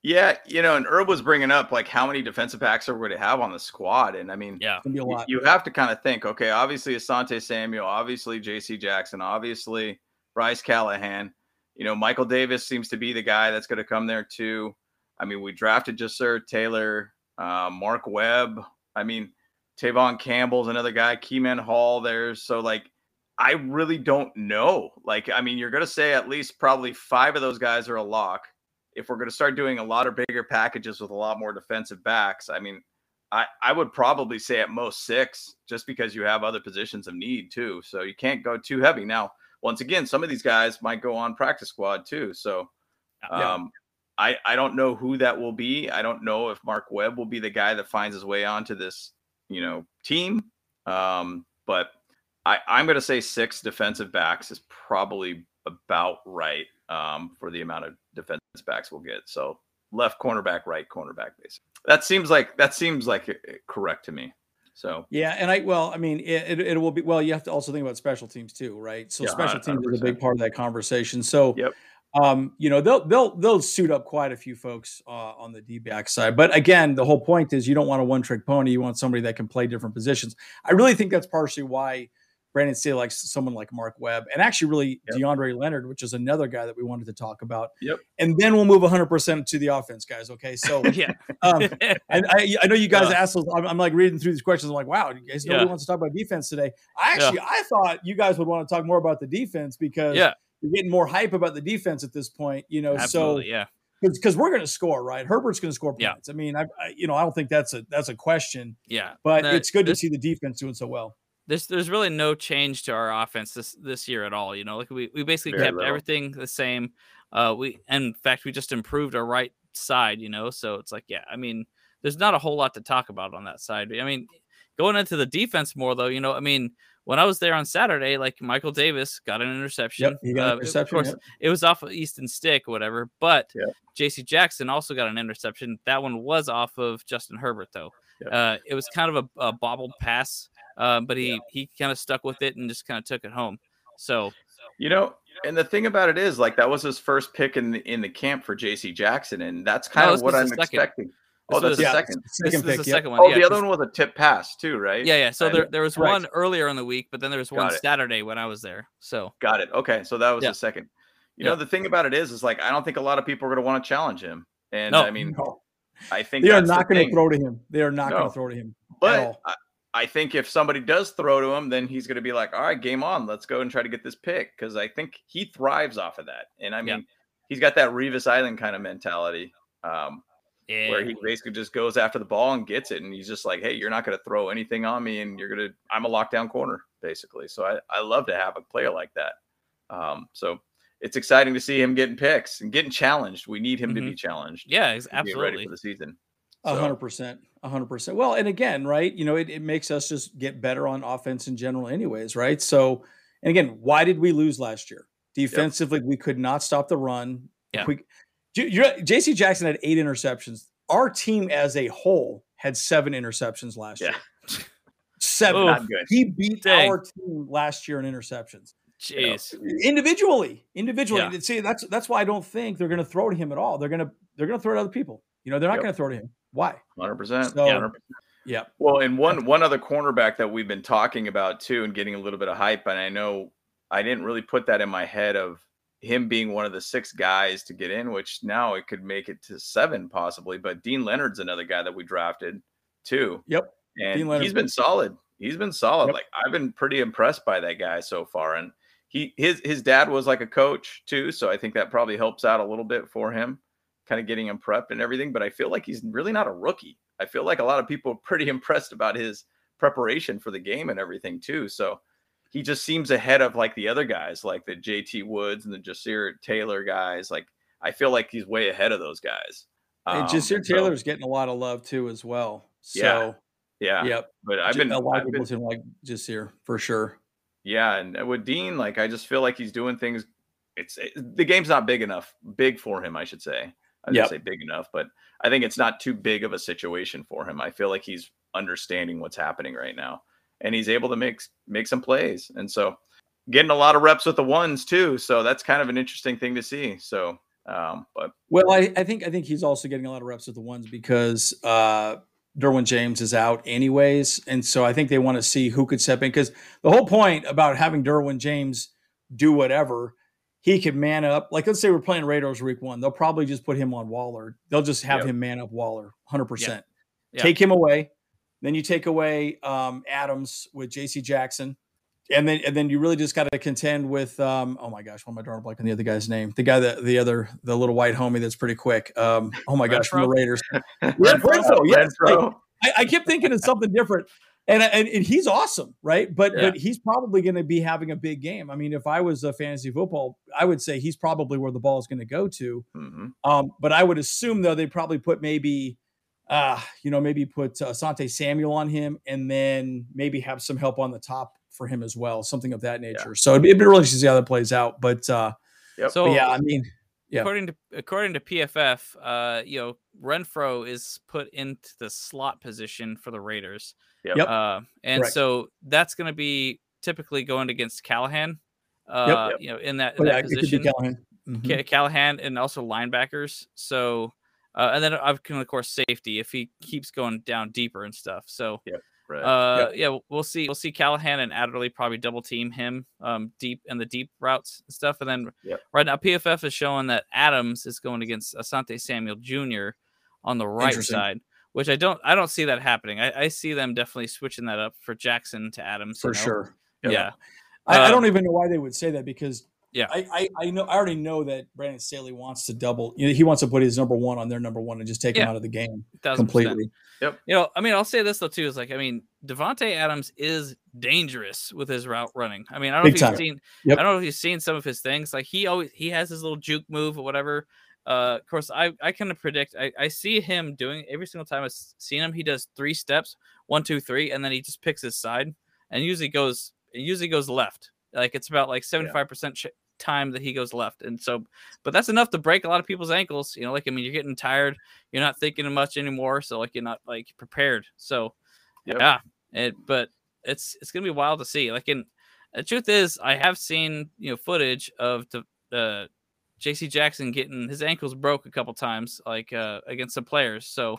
Yeah, you know, and Herb was bringing up like how many defensive backs are we going to have on the squad, and I mean, Yeah, It's be a you, lot. you have to kind of think, okay, obviously Asante Samuel, obviously J.C. Jackson, obviously Bryce Callahan. You know, Michael Davis seems to be the guy that's going to come there too. I mean, we drafted Ja'Sir Taylor, uh, Mark Webb. I mean, Tevaughn Campbell's another guy. Kemon Hall there. So like, I really don't know. Like, I mean, you're going to say at least probably five of those guys are a lock. If we're going to start doing a lot of bigger packages with a lot more defensive backs, I mean, I, I would probably say at most six, just because you have other positions of need too. So you can't go too heavy. Now, once again, some of these guys might go on practice squad too. So Yeah. I I don't know who that will be. I don't know if Mark Webb will be the guy that finds his way onto this you know team. Um, but I I'm going to say six defensive backs is probably about right um, for the amount of defensive backs we'll get. So left cornerback, right cornerback, basically. That seems like that seems like uh, correct to me. So Yeah, and I well, I mean, it, it, it will be well. You have to also think about special teams too, right? So Yeah, special teams is a big part of that conversation. So, Yep. Um, you know, they'll they'll they'll suit up quite a few folks uh, on the D back side. But again, the whole point is you don't want a one trick pony. You want somebody that can play different positions. I really think that's partially why Brandon Staley likes someone like Mark Webb, and actually, really Yep. DeAndre Leonard, which is another guy that we wanted to talk about. Yep. And then we'll move 100 percent to the offense, guys. Okay, so. (laughs) yeah. Um, and I, I know you guys Yeah. asked those. I'm, I'm like reading through these questions. I'm like, wow, you guys nobody Yeah. wants to talk about defense today. I actually I thought you guys would want to talk more about the defense because yeah, you're getting more hype about the defense at this point. You know, absolutely. yeah, so because we're going to score, right? Herbert's going to score Yeah. points. I mean, I, I you know I don't think that's a that's a question, yeah. but No, it's good to see the defense doing so well. there's there's really no change to our offense this this year at all. You know, like we, we basically Very kept little. everything the same. Uh, we and in fact we just improved our right side. You know, so it's like yeah, I mean, there's not a whole lot to talk about on that side. I mean, going into the defense more though, you know, I mean, when I was there on Saturday, like Michael Davis got an interception. Yep, he got an Uh, of interception, course, yep. it was off of Easton Stick, whatever. But Yep. J.C. Jackson also got an interception. That one was off of Justin Herbert, though. Uh, it was kind of a, a bobbled pass, uh, but he he kind of stuck with it and just kind of took it home. So You know, and the thing about it is, like, that was his first pick in the in the camp for J.C. Jackson, and that's kind No, of what I'm expecting. second. Expecting. Oh, that's the Yeah. second. this Second is pick, the yep. second one. Oh, yeah, the other one was a tip pass too, right? Yeah, yeah. So I there know. there was Correct. one earlier in the week, but then there was one Saturday when I was there. So Got it. Okay, so that was Yeah. the second. You Yeah. know, the thing about it is, is like I don't think a lot of people are going to want to challenge him, and No. I mean, No, I think they are that's the not going to throw to him. They are not going to throw to him. But. I, I think if somebody does throw to him, then he's going to be like, "All right, game on. Let's go and try to get this pick." Because I think he thrives off of that, and I Yeah. mean, he's got that Revis Island kind of mentality, um, yeah, where he basically just goes after the ball and gets it, and he's just like, "Hey, you're not going to throw anything on me, and you're going to. I'm a lockdown corner, basically." So I I love to have a player like that. Um, so it's exciting to see him getting picks and getting challenged. We need him to be challenged. yeah, ex- to ready absolutely. for the season. A hundred percent, a hundred percent. Well, and again, right? You know, it, it makes us just get better on offense in general, anyways, right? So, and again, why did we lose last year? Defensively, we could not stop the run. Yeah. We, J- you're- J.C. Jackson had eight interceptions. Our team as a whole had seven interceptions last Yeah. year. Seven. Oof. Not good. He beat Dang. our team last year in interceptions Jeez. individually. Individually, Yeah. see that's that's why I don't think they're going to throw to him at all. They're going to they're going to throw to other people. You know, they're not Yep. going to throw to him. Why? Hundred percent. Yeah. Yeah. Well, and one one other cornerback that we've been talking about too, and getting a little bit of hype, and I know I didn't really put that in my head of him being one of the six guys to get in, which now it could make it to seven possibly. But Deane Leonard's another guy that we drafted too. Yep. and Deane he's been solid. He's been solid. Yep. Like I've been pretty impressed by that guy so far, and he his his dad was like a coach too, so I think that probably helps out a little bit for him. kind of getting him prepped and everything. But I feel like he's really not a rookie. I feel like a lot of people are pretty (laughs) impressed about his preparation for the game and everything too. So he just seems ahead of like the other guys, like the JT Woods and the Ja'Sir Taylor guys. Like I feel like he's way ahead of those guys. Um, and Ja'Sir so, Taylor's getting a lot of love too, as well. So yeah, yeah. Yep. But I've been a lot of people been, like Ja'Sir for sure. Yeah, and with Deane, like I just feel like he's doing things. It's it, the game's not big enough, big for him, I should say. I didn't yep. say big enough, but I think it's not too big of a situation for him. I feel like he's understanding what's happening right now, and he's able to make make some plays, and so getting a lot of reps with the ones too. So that's kind of an interesting thing to see. So, um, but well, I, I think I think he's also getting a lot of reps with the ones because uh, Derwin James is out anyways, and so I think they want to see who could step in because the whole point about having Derwin James do whatever he could man up. Like let's say we're playing Raiders week one, they'll probably just put him on Waller. They'll just have yep. him man up Waller, hundred yep. percent. Take him away, then you take away um, Adams with J.C. Jackson, and then and then you really just got to contend with um, oh my gosh, what am I drawing blank on the other guy's name? The guy that the other the little white homie that's pretty quick. Um, oh my gosh, from the Raiders. (laughs) Renfrow, yes. I, I kept thinking of something different. And, and, and he's awesome, right? But yeah. but he's probably going to be having a big game. I mean, if I was a fantasy football, I would say he's probably where the ball is going to go to. Mm-hmm. Um, but I would assume though they probably put maybe, uh, you know, maybe put uh, Asante Samuel on him, and then maybe have some help on the top for him as well, something of that nature. Yeah. So it'd be, it'd be really to see how that plays out. But uh, yep. so but yeah, I mean, yeah. According to according to PFF, uh, you know, Renfrow is put into the slot position for the Raiders. Yep. Uh, and Correct. so that's going to be typically going against Callahan. Uh, yep. you know, in that, in oh, that position, Callahan. Mm-hmm. Callahan and also linebackers. So, uh, and then I can of course safety if he keeps going down deeper and stuff. So, yep. Right. Uh, yep. yeah, we'll see. We'll see Callahan and Adderley probably double team him, um, deep in the deep routes and stuff. And then yep. right now, PFF is showing that Adams is going against Asante Samuel Jr. on the right side, which I don't, I don't see that happening. I, I, see them definitely switching that up for Jackson to Adams for you know? sure. Yep. Yeah, I, I, don't um, even know why they would say that because yeah, I, I, I, know I already know that Brandon Staley wants to double. You know, he wants to put his number one on their number one and just take yeah. him out of the game completely. Yep. You know, I mean, I'll say this though too is like, I mean, Davante Adams is dangerous with his route running. I mean, I don't Big know if you've seen, yep. I don't know if you've seen some of his things. Like he always he has his little juke move or whatever. Uh, of course, I I kind of predict. I, I see him doing every single time I've seen him. He does three steps, one, two, three, and then he just picks his side, and usually goes it usually goes left. Like it's about like seventy five percent time that he goes left. And so, but that's enough to break a lot of people's ankles. You know, like I mean, you're getting tired, you're not thinking much anymore, so like you're not like prepared. So, yep. yeah, it. But it's it's gonna be wild to see. Like, in the truth is, I have seen you know footage of the uh, J.C. Jackson getting his ankles broke a couple times, like uh, against some players. So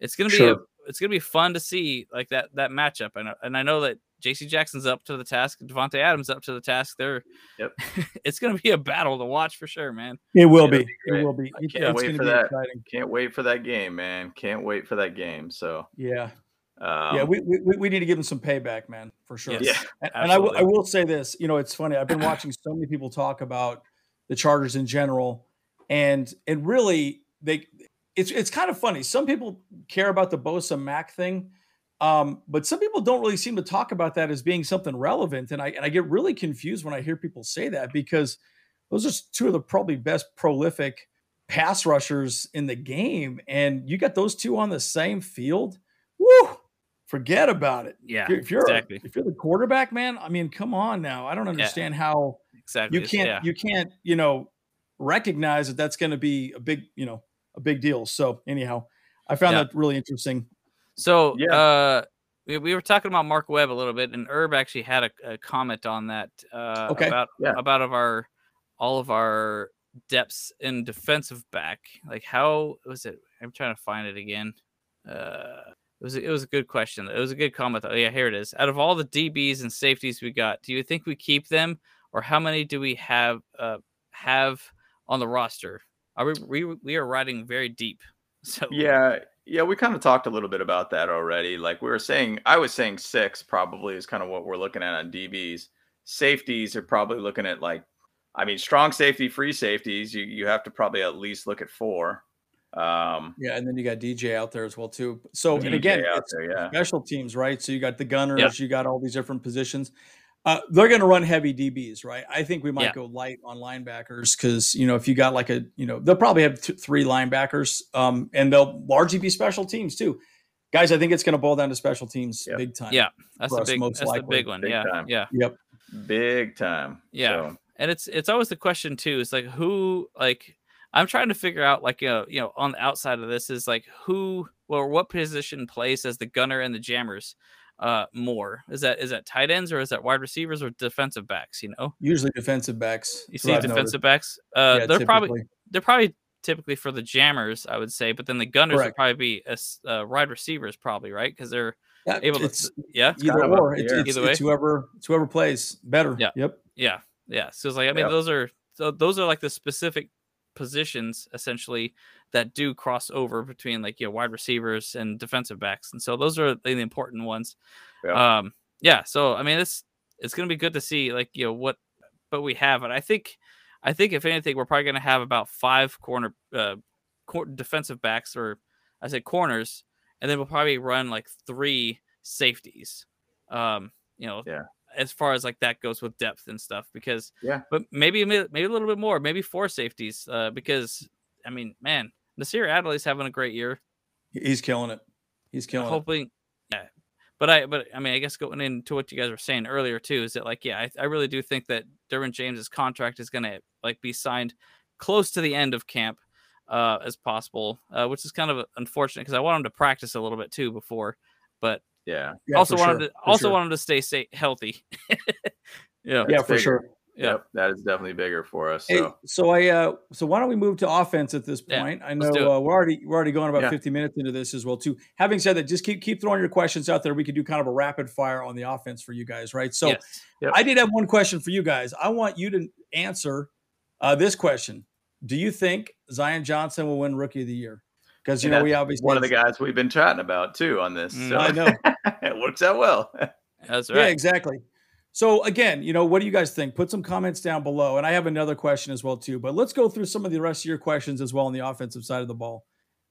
it's gonna be sure. a, it's gonna be fun to see like that that matchup. And and I know that J.C. Jackson's up to the task. Davante Adams up to the task. They're yep. (laughs) it's going to be a battle to watch for sure, man. It will be. be it will be. I can't wait for that. Exciting. Can't wait for that game, man. Can't wait for that game. So yeah. Um, yeah, we, we we need to give them some payback, man, for sure. Yes, yeah, and, and I, w- I will say this, you know, it's funny. I've been watching so many people talk about the Chargers in general, and and really they it's it's kind of funny. Some people care about the Bosa Mack thing, um, but some people don't really seem to talk about that as being something relevant. And I, and I get really confused when I hear people say that because those are two of the probably best prolific pass rushers in the game. And you got those two on the same field. Woo! Forget about it. Yeah. If you're, exactly. if you're the quarterback, man, I mean, come on now. I don't understand yeah. how exactly you can't, yeah. you can't, you know, recognize that that's going to be a big, you know, a big deal. So anyhow, I found yeah. that really interesting. So yeah. uh we, we were talking about Mark Webb a little bit, and Herb actually had a, a comment on that uh okay. about yeah. about of our all of our depths in defensive back. Like how was it? I'm trying to find it again. Uh it was it was a good question. It was a good comment. Oh yeah, here it is. Out of all the DBs and safeties we got, do you think we keep them, or how many do we have uh have on the roster? Are we we, we are riding very deep. (laughs) So yeah, yeah, we kind of talked a little bit about that already. Like we were saying, I was saying six probably is kind of what we're looking at on DBs. Safeties are probably looking at like, I mean, strong safety, free safeties. You you have to probably at least look at four. Um, yeah, and then you got DJ out there as well too. So and again, there, yeah. special teams, right? So you got the gunners, you got all these different positions. Uh, they're going to run heavy DBs, right? I think we might Yeah. go light on linebackers because you know if you got like a you know they'll probably have th- three linebackers, um, and they'll largely be special teams too. Guys, I think it's going to boil down to special teams Yep. big time. Yeah, That's for the big. most That's the likely. big one. Big yeah, time. yeah. Yep. big time. Yeah. So, and it's it's always the question too is like who like i'm trying to figure out like you know, you know on the outside of this is like who or what position plays as the gunner and the jammers uh more is that is that tight ends or is that wide receivers or defensive backs you know Usually defensive backs. you see I've defensive noticed. backs uh Yeah, they're probably they're probably typically for the jammers i would say but then the gunners would probably be as uh, wide receivers probably right because they're Yeah, able it's to yeah either kind of up or. It's, it's, Either way. it's whoever it's whoever plays better. Yeah. Yep. Yeah, yeah. So it's like I mean, Yeah. those are so those are like the specific positions essentially that do cross over between like you know wide receivers and defensive backs, and so those are the important ones. Yeah. Um, yeah. So I mean, it's it's gonna be good to see like you know what, but we have it. I think, I think if anything, we're probably gonna have about five corner uh cor- defensive backs or I say corners, and then we'll probably run like three safeties. Um, you know, Yeah. As far as like that goes with depth and stuff, because Yeah. but maybe maybe a little bit more, maybe four safeties, uh, because I mean, man, Nasir Adderley's having a great year. He's killing it. He's killing it. Yeah. But I, but I mean, I guess going into what you guys were saying earlier too is that like, yeah, I, I really do think that Derwin James's contract is gonna like be signed close to the end of camp, uh, as possible, uh, which is kind of unfortunate because I want him to practice a little bit too before, but yeah. Yeah, also for want sure, to for also sure. want him to stay stay healthy. (laughs) yeah, yeah, for bigger. sure. Yeah. Yep. That is definitely bigger for us. Hey, So so I uh so why don't we move to offense at this Yeah, point? I know uh, we're already we're already going about Yeah. 50 minutes into this as well too. Having said that, just keep keep throwing your questions out there. We could do kind of a rapid fire on the offense for you guys, right? So yes. Yep. I did have one question for you guys. I want you to answer uh, this question. Do you think Zion Johnson will win Rookie of the Year? Because you And know we obviously one of the guys we've been chatting about too on this. Mm. So I know. (laughs) it works out well. That's right. Yeah, exactly. So again, you know, what do you guys think? Put some comments down below, and I have another question as well too. But let's go through some of the rest of your questions as well on the offensive side of the ball.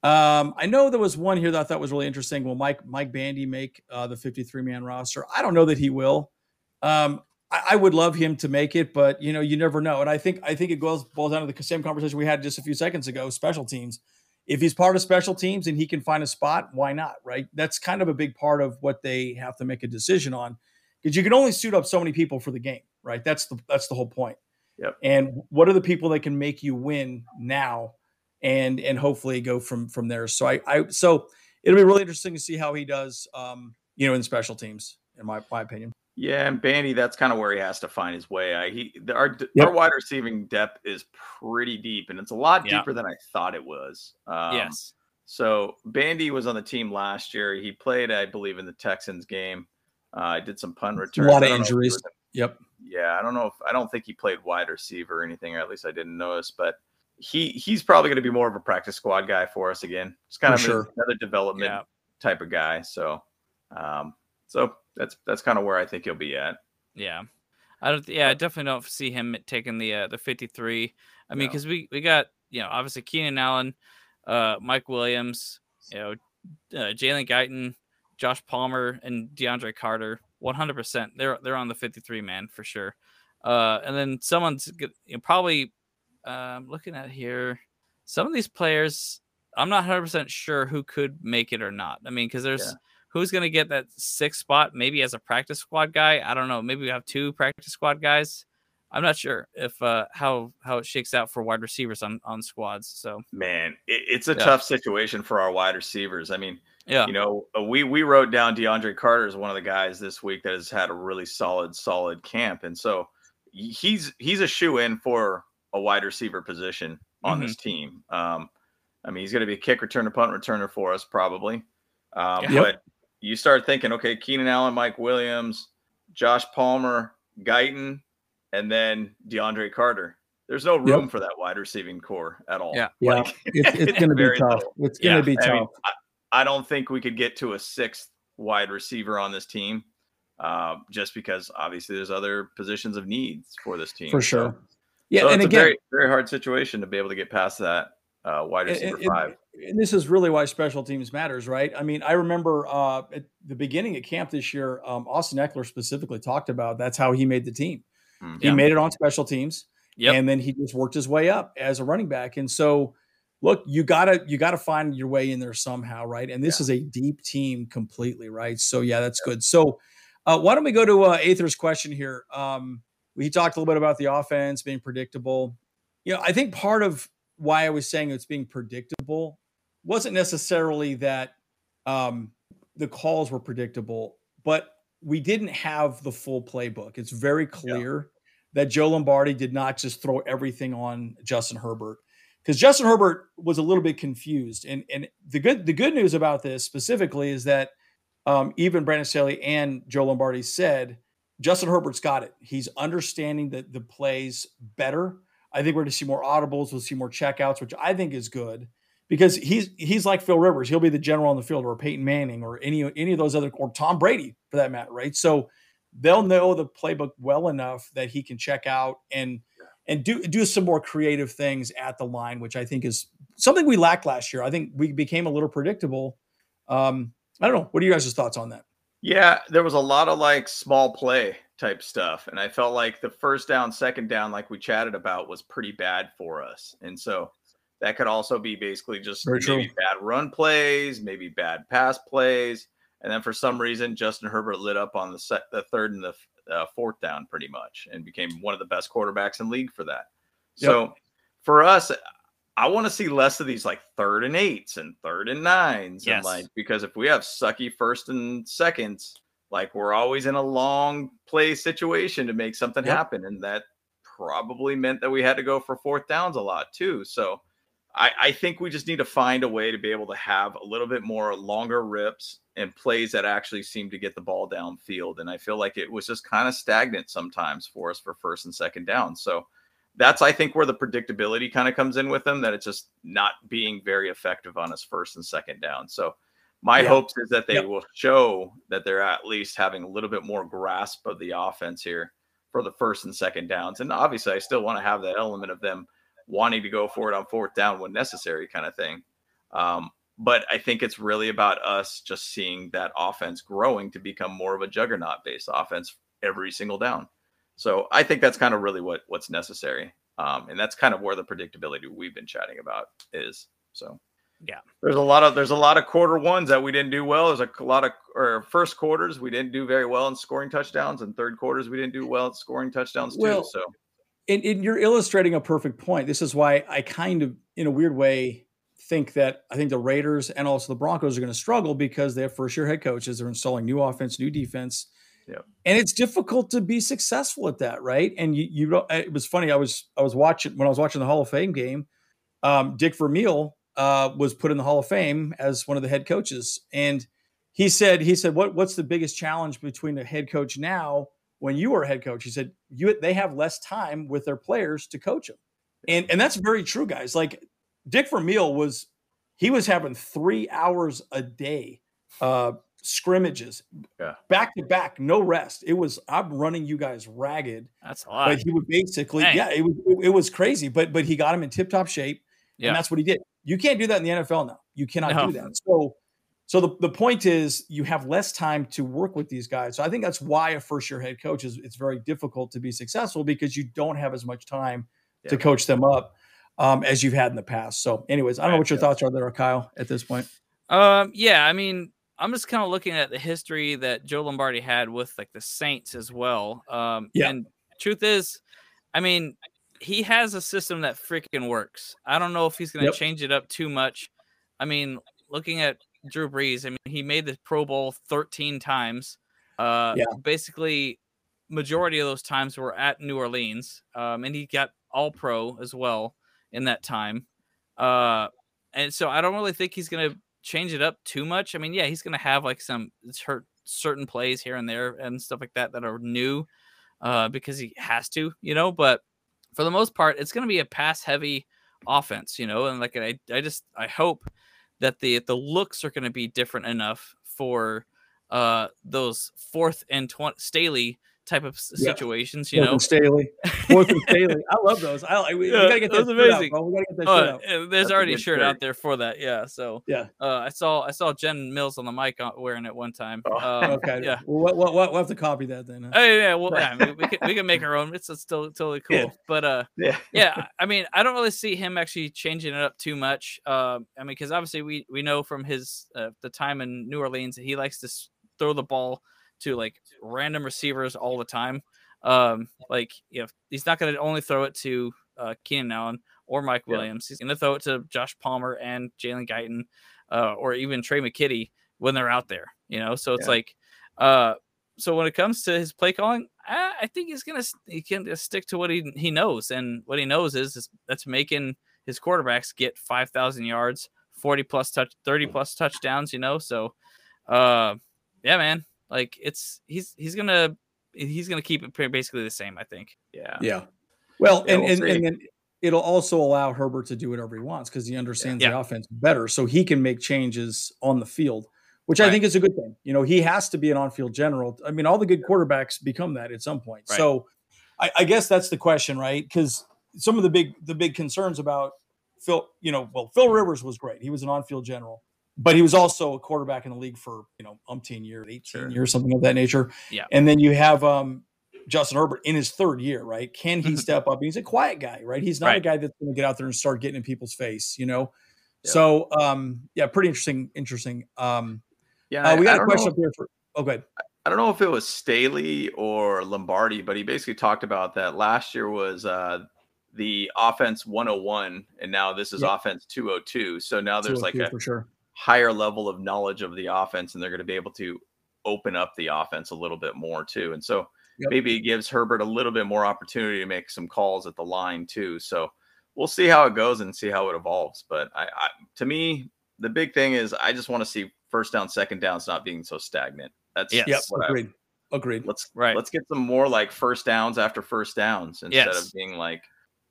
Um, I know there was one here that I thought was really interesting. Will Mike Mike Bandy make uh, the 53 man roster? I don't know that he will. Um, I, I would love him to make it, but you know, you never know. And I think I think it goes boils down to the same conversation we had just a few seconds ago. Special teams. If he's part of special teams and he can find a spot, why not? Right? That's kind of a big part of what they have to make a decision on because you can only suit up so many people for the game, right? That's the that's the whole point. Yep. And what are the people that can make you win now, and and hopefully go from from there. So I I so it'll be really interesting to see how he does, um, you know, in special teams, in my my opinion. Yeah, and Bandy, that's kind of where he has to find his way. I, he, the, our Yep. our wide receiving depth is pretty deep, and it's a lot Yeah. deeper than I thought it was. Um, yes. So Bandy was on the team last year. He played, I believe, in the Texans game. Uh, I did some punt A lot of don't know if he injuries. Yep. yeah, I don't know if I don't think he played wide receiver or anything, or at least I didn't notice. But he he's probably going to be more of a practice squad guy for us again. It's kind For of sure. another development Yeah. type of guy. So, um, so that's that's kind of where I think he'll be at. Yeah. I don't. Yeah, I definitely don't see him taking the uh, the fifty three. I mean, No. because we we got you know obviously Keenan Allen, uh, Mike Williams, you know, uh, Jalen Guyton, Josh Palmer, and DeAndre Carter. One hundred percent. They're they're on the fifty three man for sure. Uh, and then someone's you know, probably um, looking at here. Some of these players, I'm not hundred percent sure who could make it or not. I mean, because there's Yeah. Who's going to get that sixth spot maybe as a practice squad guy i don't know maybe we have two practice squad guys i'm not sure if uh how how it shakes out for wide receivers on on squads so Man, it, it's a Yeah. tough situation for our wide receivers. I mean, yeah you know, uh, we we wrote down DeAndre Carter as one of the guys this week that has had a really solid, solid camp, and so he's he's a shoe in for a wide receiver position on Mm-hmm. this team. Um, I mean, he's going to be a kick returner, punt returner for us probably. Um, Yeah. But you start thinking, okay, Keenan Allen, Mike Williams, Josh Palmer, Guyton, and then DeAndre Carter. There's no room for that wide receiving core at all. Yeah. Yeah. Like, It's, it's (laughs) going to be tough. little. It's going Yeah, to be I tough. mean, I, I don't think we could get to a sixth wide receiver on this team, uh, just because obviously there's other positions of needs for this team. for So- sure. Yeah, so and it's again, a very very hard situation to be able to get past that uh, wide receiver and, five. And this is really why special teams matters, right? I mean, I remember uh, at the beginning of camp this year, um, Austin Ekeler specifically talked about that's how he made the team. Mm-hmm. He made it on special teams, yep. and then he just worked his way up as a running back. And so, look, you gotta you gotta find your way in there somehow, right? And this yeah. is a deep team completely, right? So yeah, that's good. So uh, why don't we go to uh, Aether's question here? Um, we talked a little bit about the offense being predictable. You know, I think part of why I was saying it's being predictable wasn't necessarily that um, the calls were predictable, but we didn't have the full playbook. It's very clear yeah. that Joe Lombardi did not just throw everything on Justin Herbert because Justin Herbert was a little bit confused. And and the good the good news about this specifically is that um, even Brandon Staley and Joe Lombardi said Justin Herbert's got it. He's understanding the the plays better. I think we're going to see more audibles. We'll see more checkouts, which I think is good because he's he's like Phil Rivers. He'll be the general on the field, or Peyton Manning, or any any of those other, or Tom Brady for that matter, right? So they'll know the playbook well enough that he can check out and and do do some more creative things at the line, which I think is something we lacked last year. I think we became a little predictable. Um, I don't know. What are you guys' thoughts on that? Yeah, there was a lot of like small play type stuff. And I felt like the first down, second down, like we chatted about, was pretty bad for us. And so that could also be basically just Very maybe true. bad run plays, maybe bad pass plays. And then for some reason, Justin Herbert lit up on the set, the third and the uh, fourth down pretty much and became one of the best quarterbacks in league for that. Yep. So for us, I want to see less of these like third and eights and third and nines. Yes. And like, because if we have sucky first and seconds, like we're always in a long play situation to make something yep. happen. And that probably meant that we had to go for fourth downs a lot too. So I, I think we just need to find a way to be able to have a little bit more longer rips and plays that actually seem to get the ball downfield. And I feel like it was just kind of stagnant sometimes for us for first and second down. So that's I think where the predictability kind of comes in with them that it's just not being very effective on us first and second down. So my yeah. hopes is that they will show that they're at least having a little bit more grasp of the offense here for the first and second downs. And obviously I still want to have that element of them wanting to go for it on fourth down when necessary kind of thing. Um, but I think it's really about us just seeing that offense growing to become more of a juggernaut based offense every single down. So I think that's kind of really what what's necessary. Um, and that's kind of where the predictability we've been chatting about is. So yeah, there's a lot of there's a lot of quarter ones that we didn't do well. There's a lot of or first quarters we didn't do very well in scoring touchdowns, and third quarters we didn't do well at scoring touchdowns well, too. So, and, and you're illustrating a perfect point. This is why I kind of, in a weird way, think that I think the Raiders and also the Broncos are going to struggle because they have first year head coaches. They're installing new offense, new defense. Yeah. And it's difficult to be successful at that, right? And you, you, it was funny. I was, I was watching when I was watching the Hall of Fame game. Um, Dick Vermeil uh, was put in the Hall of Fame as one of the head coaches, and he said, he said, what, what's the biggest challenge between a head coach now when you were a head coach? He said, you, they have less time with their players to coach them, and and that's very true, guys. Like Dick Vermeil was, he was having three hours a day uh, scrimmages, yeah. back to back, no rest. It was I'm running you guys ragged. That's a lot. But he would basically, Dang. yeah, it was it, it, was crazy. But but he got him in tip top shape, yeah. and that's what he did. You can't do that in the NFL now. You cannot no. do that. So so the, the point is you have less time to work with these guys. So I think that's why a first year head coach is it's very difficult to be successful because you don't have as much time yeah. to coach them up um, as you've had in the past. So, anyways, I don't know what your thoughts are there, Kyle, at this point. Um, yeah, I mean, I'm just kind of looking at the history that Joe Lombardi had with like the Saints as well. Um, yeah. And truth is, I mean, he has a system that freaking works. I don't know if he's going to yep. change it up too much. I mean, looking at Drew Brees, I mean, he made the Pro Bowl 13 times. Uh, yeah. Basically, majority of those times were at New Orleans, um, and he got All Pro as well in that time. Uh, and so I don't really think he's going to change it up too much. I mean, yeah, he's going to have like some certain plays here and there and stuff like that that are new uh, because he has to, you know. But for the most part, it's going to be a pass heavy offense, you know. And like I, I just I hope that the the looks are going to be different enough for uh those fourth and 20 Staley type of Yeah. situations. You Fourth know, Staley. And Staley. (laughs) I love those. I like. We, we gotta get was shit out, amazing. We gotta get that uh, there's That's already a shirt out there for that. Yeah. So Yeah. uh, I saw I saw Jen Mills on the mic uh, wearing it one time. Oh, Um, (laughs) Okay. Yeah. Well, what, what, what, we'll have to copy that then. huh? Oh yeah, well, yeah, I mean, (laughs) we can we can make our own. It's, it's still totally cool. Yeah. But uh, Yeah. yeah, I mean, I don't really see him actually changing it up too much. Um, I mean, because obviously we we know from his uh, the time in New Orleans that he likes to throw the ball to like random receivers all the time. Um, like you know, he's not going to only throw it to uh, Keenan Allen or Mike Yeah. Williams. He's going to throw it to Josh Palmer and Jalen Guyton, uh, or even Tre' McKitty when they're out there. You know, so it's Yeah. like, uh, so when it comes to his play calling, I, I think he's gonna he can just stick to what he he knows, and what he knows is, is that's making his quarterbacks get five thousand yards, forty plus touch, thirty plus touchdowns. You know, so uh, yeah, man, like it's he's he's gonna he's gonna keep it basically the same. I think. Yeah. Yeah. Well, Yeah, and, we'll and, and then it'll also allow Herbert to do whatever he wants because he understands Yeah. the offense better. So he can make changes on the field, which I think is a good thing. You know, he has to be an on field general. I mean, all the good quarterbacks become that at some point. Right. So I, I guess that's the question, right? Because some of the big the big concerns about Phil, you know, well, Phil Rivers was great. He was an on field general. But he was also a quarterback in the league for you know umpteen years, eighteen Sure. years, something of that nature. Yeah. And then you have um, Justin Herbert in his third year, right? Can he Mhm. step up? He's a quiet guy, right? He's not a guy that's going to get out there and start getting in people's face, you know. Yeah. So, um, yeah, pretty interesting. Interesting. Um, Yeah. uh, we got a question know- up here for. Oh, good. I don't know if it was Staley or Lombardi, but he basically talked about that last year was uh, the offense 101, and now this is Yep. offense 202. So now there's like a for sure. Higher level of knowledge of the offense, and they're going to be able to open up the offense a little bit more too. And so Yep. maybe it gives Herbert a little bit more opportunity to make some calls at the line too. So we'll see how it goes and see how it evolves. But I, I to me, the big thing is I just want to see first down, second downs not being so stagnant. That's Yes. Yep. what I- Agreed. Agreed. let's Right. let's get some more like first downs after first downs instead Yes. of being like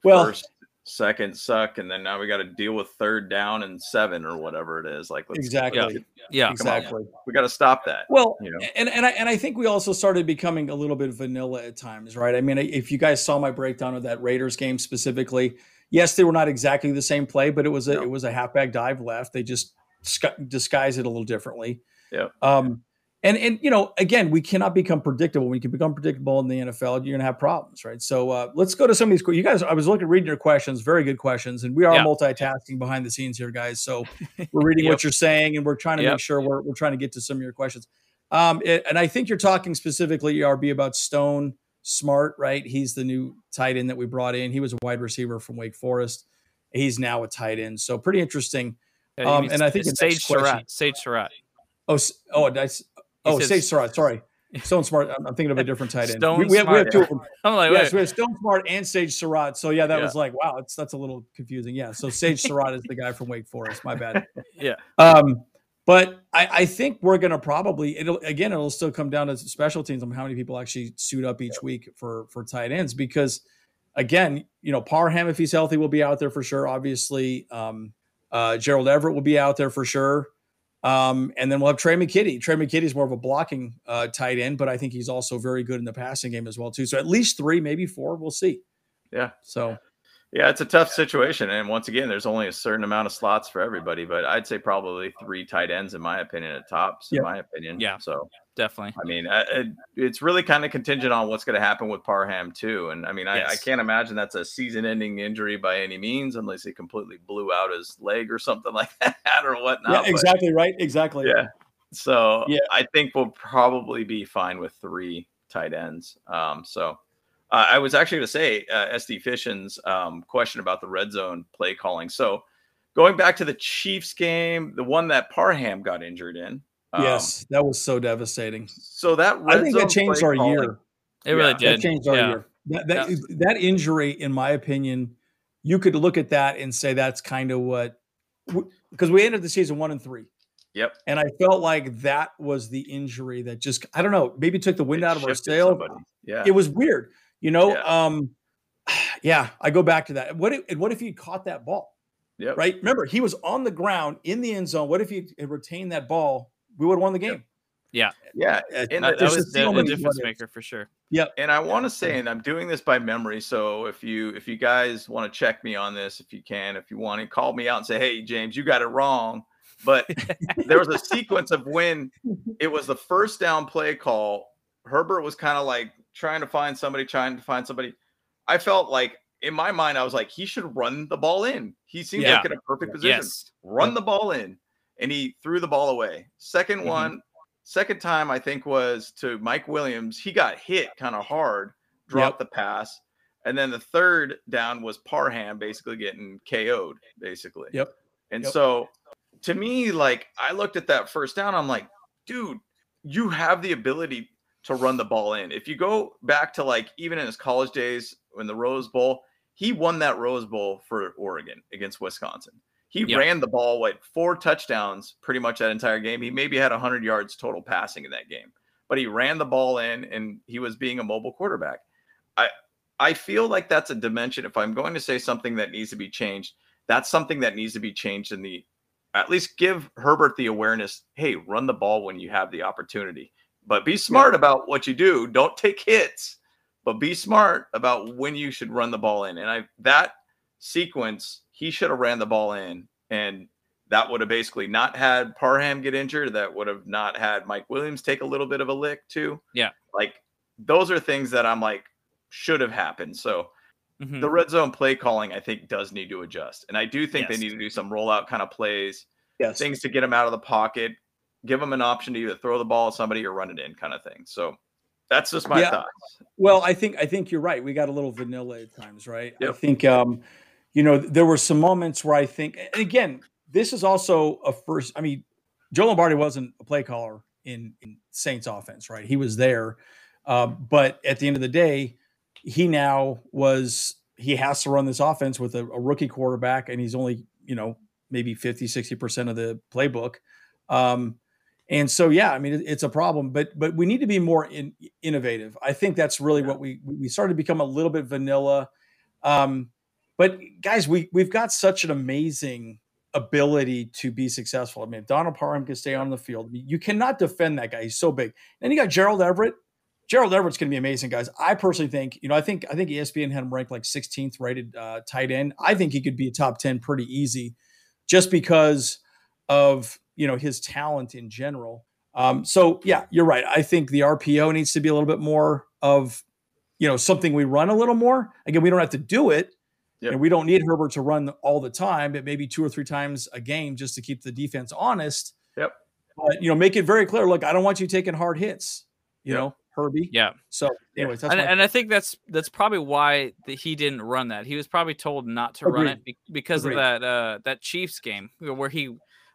Well, first second suck and then now we got to deal with third down and seven or whatever it is like let's exactly. let's- Yeah. on. Exactly. we got to stop that Well, you know and and I and I think we also started becoming a little bit vanilla at times, right? I mean, if you guys saw my breakdown of that Raiders game specifically, yes, they were not exactly the same play, but it was a No. it was a halfback dive left. They just sc- disguised it a little differently. Yeah. Um, and and you know, again, we cannot become predictable. When you can become predictable in the NFL, you're gonna have problems, right? So uh, let's go to some of these. You guys, I was looking reading your questions, very good questions, and we are Yeah. multitasking behind the scenes here, guys. So (laughs) we're reading Yep. what you're saying, and we're trying to Yep. make sure we're we're trying to get to some of your questions. Um, it- and I think you're talking specifically, ERB, about Stone Smartt, right? He's the new tight end that we brought in. He was a wide receiver from Wake Forest. He's now a tight end. So pretty interesting. Um, and I think it's Sage Surratt. Sage Surratt. Oh, oh, that's oh, says- Sage Surratt. Sorry, Stone Smartt. I'm, thinking of a different tight end. Stone we, we have, we have two of them. (laughs) I'm like, Yes, wait, we have Stone Smartt and Sage Surratt. So yeah, that Yeah. was like, wow, it's that's a little confusing. Yeah. So Sage Surratt is the guy from Wake Forest. My bad. (laughs) Yeah. Um, but I, I think we're gonna probably it'll again it'll still come down to special teams on how many people actually suit up each week for for tight ends because again, you know, Parham if he's healthy will be out there for sure. Obviously, um, uh, Gerald Everett will be out there for sure. Um, and then we'll have Tre' McKitty. Tre' McKitty is more of a blocking uh, tight end, but I think he's also very good in the passing game as well too. So at least three, maybe four. We'll see. Yeah. So yeah it's a tough situation and once again there's only a certain amount of slots for everybody but i'd say probably three tight ends in my opinion at tops Yep. in my opinion Yeah. so definitely. I mean, it, it's really kind of contingent on what's going to happen with Parham too. And I mean, I, I can't imagine that's a season-ending injury by any means, unless he completely blew out his leg or something (laughs) like that or whatnot. yeah, but- exactly right. Exactly. yeah. So Yeah. I think we'll probably be fine with three tight ends. Um, so uh, I was actually going to say uh, SD Fission's um, question about the red zone play calling. So going back to the Chiefs game, the one that Parham got injured in. um, yes, that was so devastating. So that red I think that changed our calling- year. It really Yeah, did. That changed our yeah. year. That that, that injury, in my opinion, you could look at that and say that's kind of what because we ended the season one and three. Yep. And I felt like that was the injury that just I don't know, maybe took the wind It out of our shifted sail. somebody. Yeah. It was weird, you know. Yeah. Um, (sighs) yeah, I go back to that. What if and what if he caught that ball? Yeah. Right? Remember, he was on the ground in the end zone. What if he had retained that ball? We would have won the game. Yeah. yeah. And That, that was the, the difference maker for sure. Yep. And I want to say, and I'm doing this by memory. So if you if you guys want to check me on this, if you can, if you want to call me out and say, hey James, you got it wrong. But (laughs) there was a sequence of when it was the first down play call. Herbert was kind of like trying to find somebody, trying to find somebody. I felt like in my mind, I was like, he should run the ball in. He seems Yeah. like in a perfect position. Yes. Run the ball in. And he threw the ball away. 2nd Mhm. one, second time, I think was to Mike Williams. He got hit kind of hard, dropped the pass. And then the third down was Parham basically getting KO'd, basically. Yep. And Yep. so to me, like I looked at that first down, I'm like, dude, you have the ability to run the ball in. If you go back to like even in his college days in the Rose Bowl, he won that Rose Bowl for Oregon against Wisconsin. He ran the ball like four touchdowns pretty much that entire game. He maybe had 100 yards total passing in that game, but he ran the ball in and he was being a mobile quarterback. I I feel like that's a dimension. If I'm going to say something that needs to be changed, that's something that needs to be changed in the at least give Herbert the awareness, hey, run the ball when you have the opportunity. But be smart about what you do. Don't take hits, but be smart about when you should run the ball in. And I that sequence, he should have ran the ball in and that would have basically not had Parham get injured. That would have not had Mike Williams take a little bit of a lick too. Yeah. Like those are things that I'm like should have happened. So Mhm. the red zone play calling, I think, does need to adjust. And I do think Yes. they need to do some rollout kind of plays, Yes. things to get them out of the pocket, give them an option to either throw the ball at somebody or run it in, kind of thing. So that's just my Yeah. thoughts. Well, I think I think you're right. We got a little vanilla at times, right? I think um, you know, there were some moments where I think again, this is also a first. I mean, Joe Lombardi wasn't a play caller in, in Saints offense, right? He was there. Um, but at the end of the day, he now was he has to run this offense with a, a rookie quarterback, and he's only, you know, maybe 50, 60% of the playbook. Um, and so, yeah, I mean, it- it's a problem, but but we need to be more in, innovative. I think that's really Yeah. what we we started to become a little bit vanilla. Um, but guys, we we've got such an amazing ability to be successful. I mean, if Donald Parham can stay on the field, you cannot defend that guy. He's so big. And you got Gerald Everett. Gerald Everett's going to be amazing, guys. I personally think, you know, I think I think ESPN had him ranked like 16th rated uh, tight end. I think he could be a top 10 pretty easy, just because of you know his talent in general. Um, so yeah, you're right. I think the RPO needs to be a little bit more of you know something we run a little more. Again, we don't have to do it, Yep. and we don't need Herbert to run all the time, but maybe two or three times a game just to keep the defense honest. Yep. But you know, make it very clear. Look, I don't want you taking hard hits. You Yep. know, Herbie. Yeah. So, anyways, that's and, and I think that's that's probably why the, he didn't run that. He was probably told not to run it be- because Agreed. of that uh that Chiefs game where he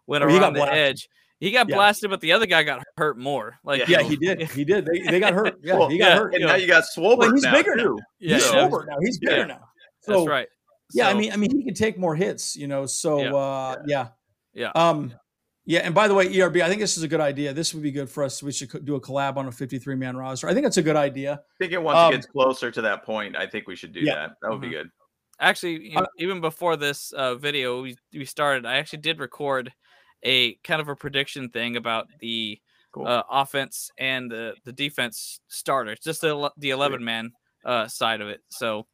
went Where he got around the blasted. edge. He got Yeah. blasted, but the other guy got hurt more. Like yeah, he did. He did. They, they got hurt. (laughs) Yeah, Well, he got yeah, hurt. And now you got Swolbert Well, he's now, bigger now. yeah, he's So- yeah, now. He's bigger Yeah. now. that's So, right. Yeah, I mean, I mean, he can take more hits, you know. So Yeah. uh, yeah, Yeah. um, yeah. And by the way, ERB, I think this is a good idea. This would be good for us. We should do a collab on a 53 man roster. I think it's a good idea. I think it once Um, it gets closer to that point, I think we should do Yeah. that. That would be Mhm. good. Actually, Uh, e- even before this uh, video we, we started, I actually did record a kind of a prediction thing about the Cool. uh, offense and the the defense starters, just the the eleven man uh, side of it. So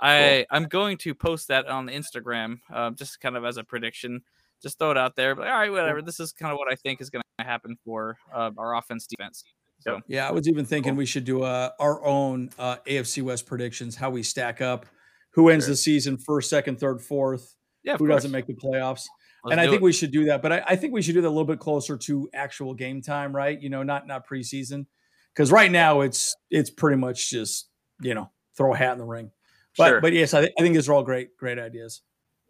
I I'm going to post that on Instagram, uh, just kind of as a prediction. Just throw it out there. But all right, whatever. This is kind of what I think is going to happen for uh, our offense defense. So Yeah, I was even thinking Cool. we should do uh, our own uh, AFC West predictions, how we stack up, who ends Sure. the season first, second, third, fourth, yeah, who course. doesn't make the playoffs. Let's and I think it. we should do that. But I, I think we should do that a little bit closer to actual game time, right? You know, not not preseason, because right now it's it's pretty much just you know throw a hat in the ring. But Sure. but yes, I, thi- I think these are all great great ideas.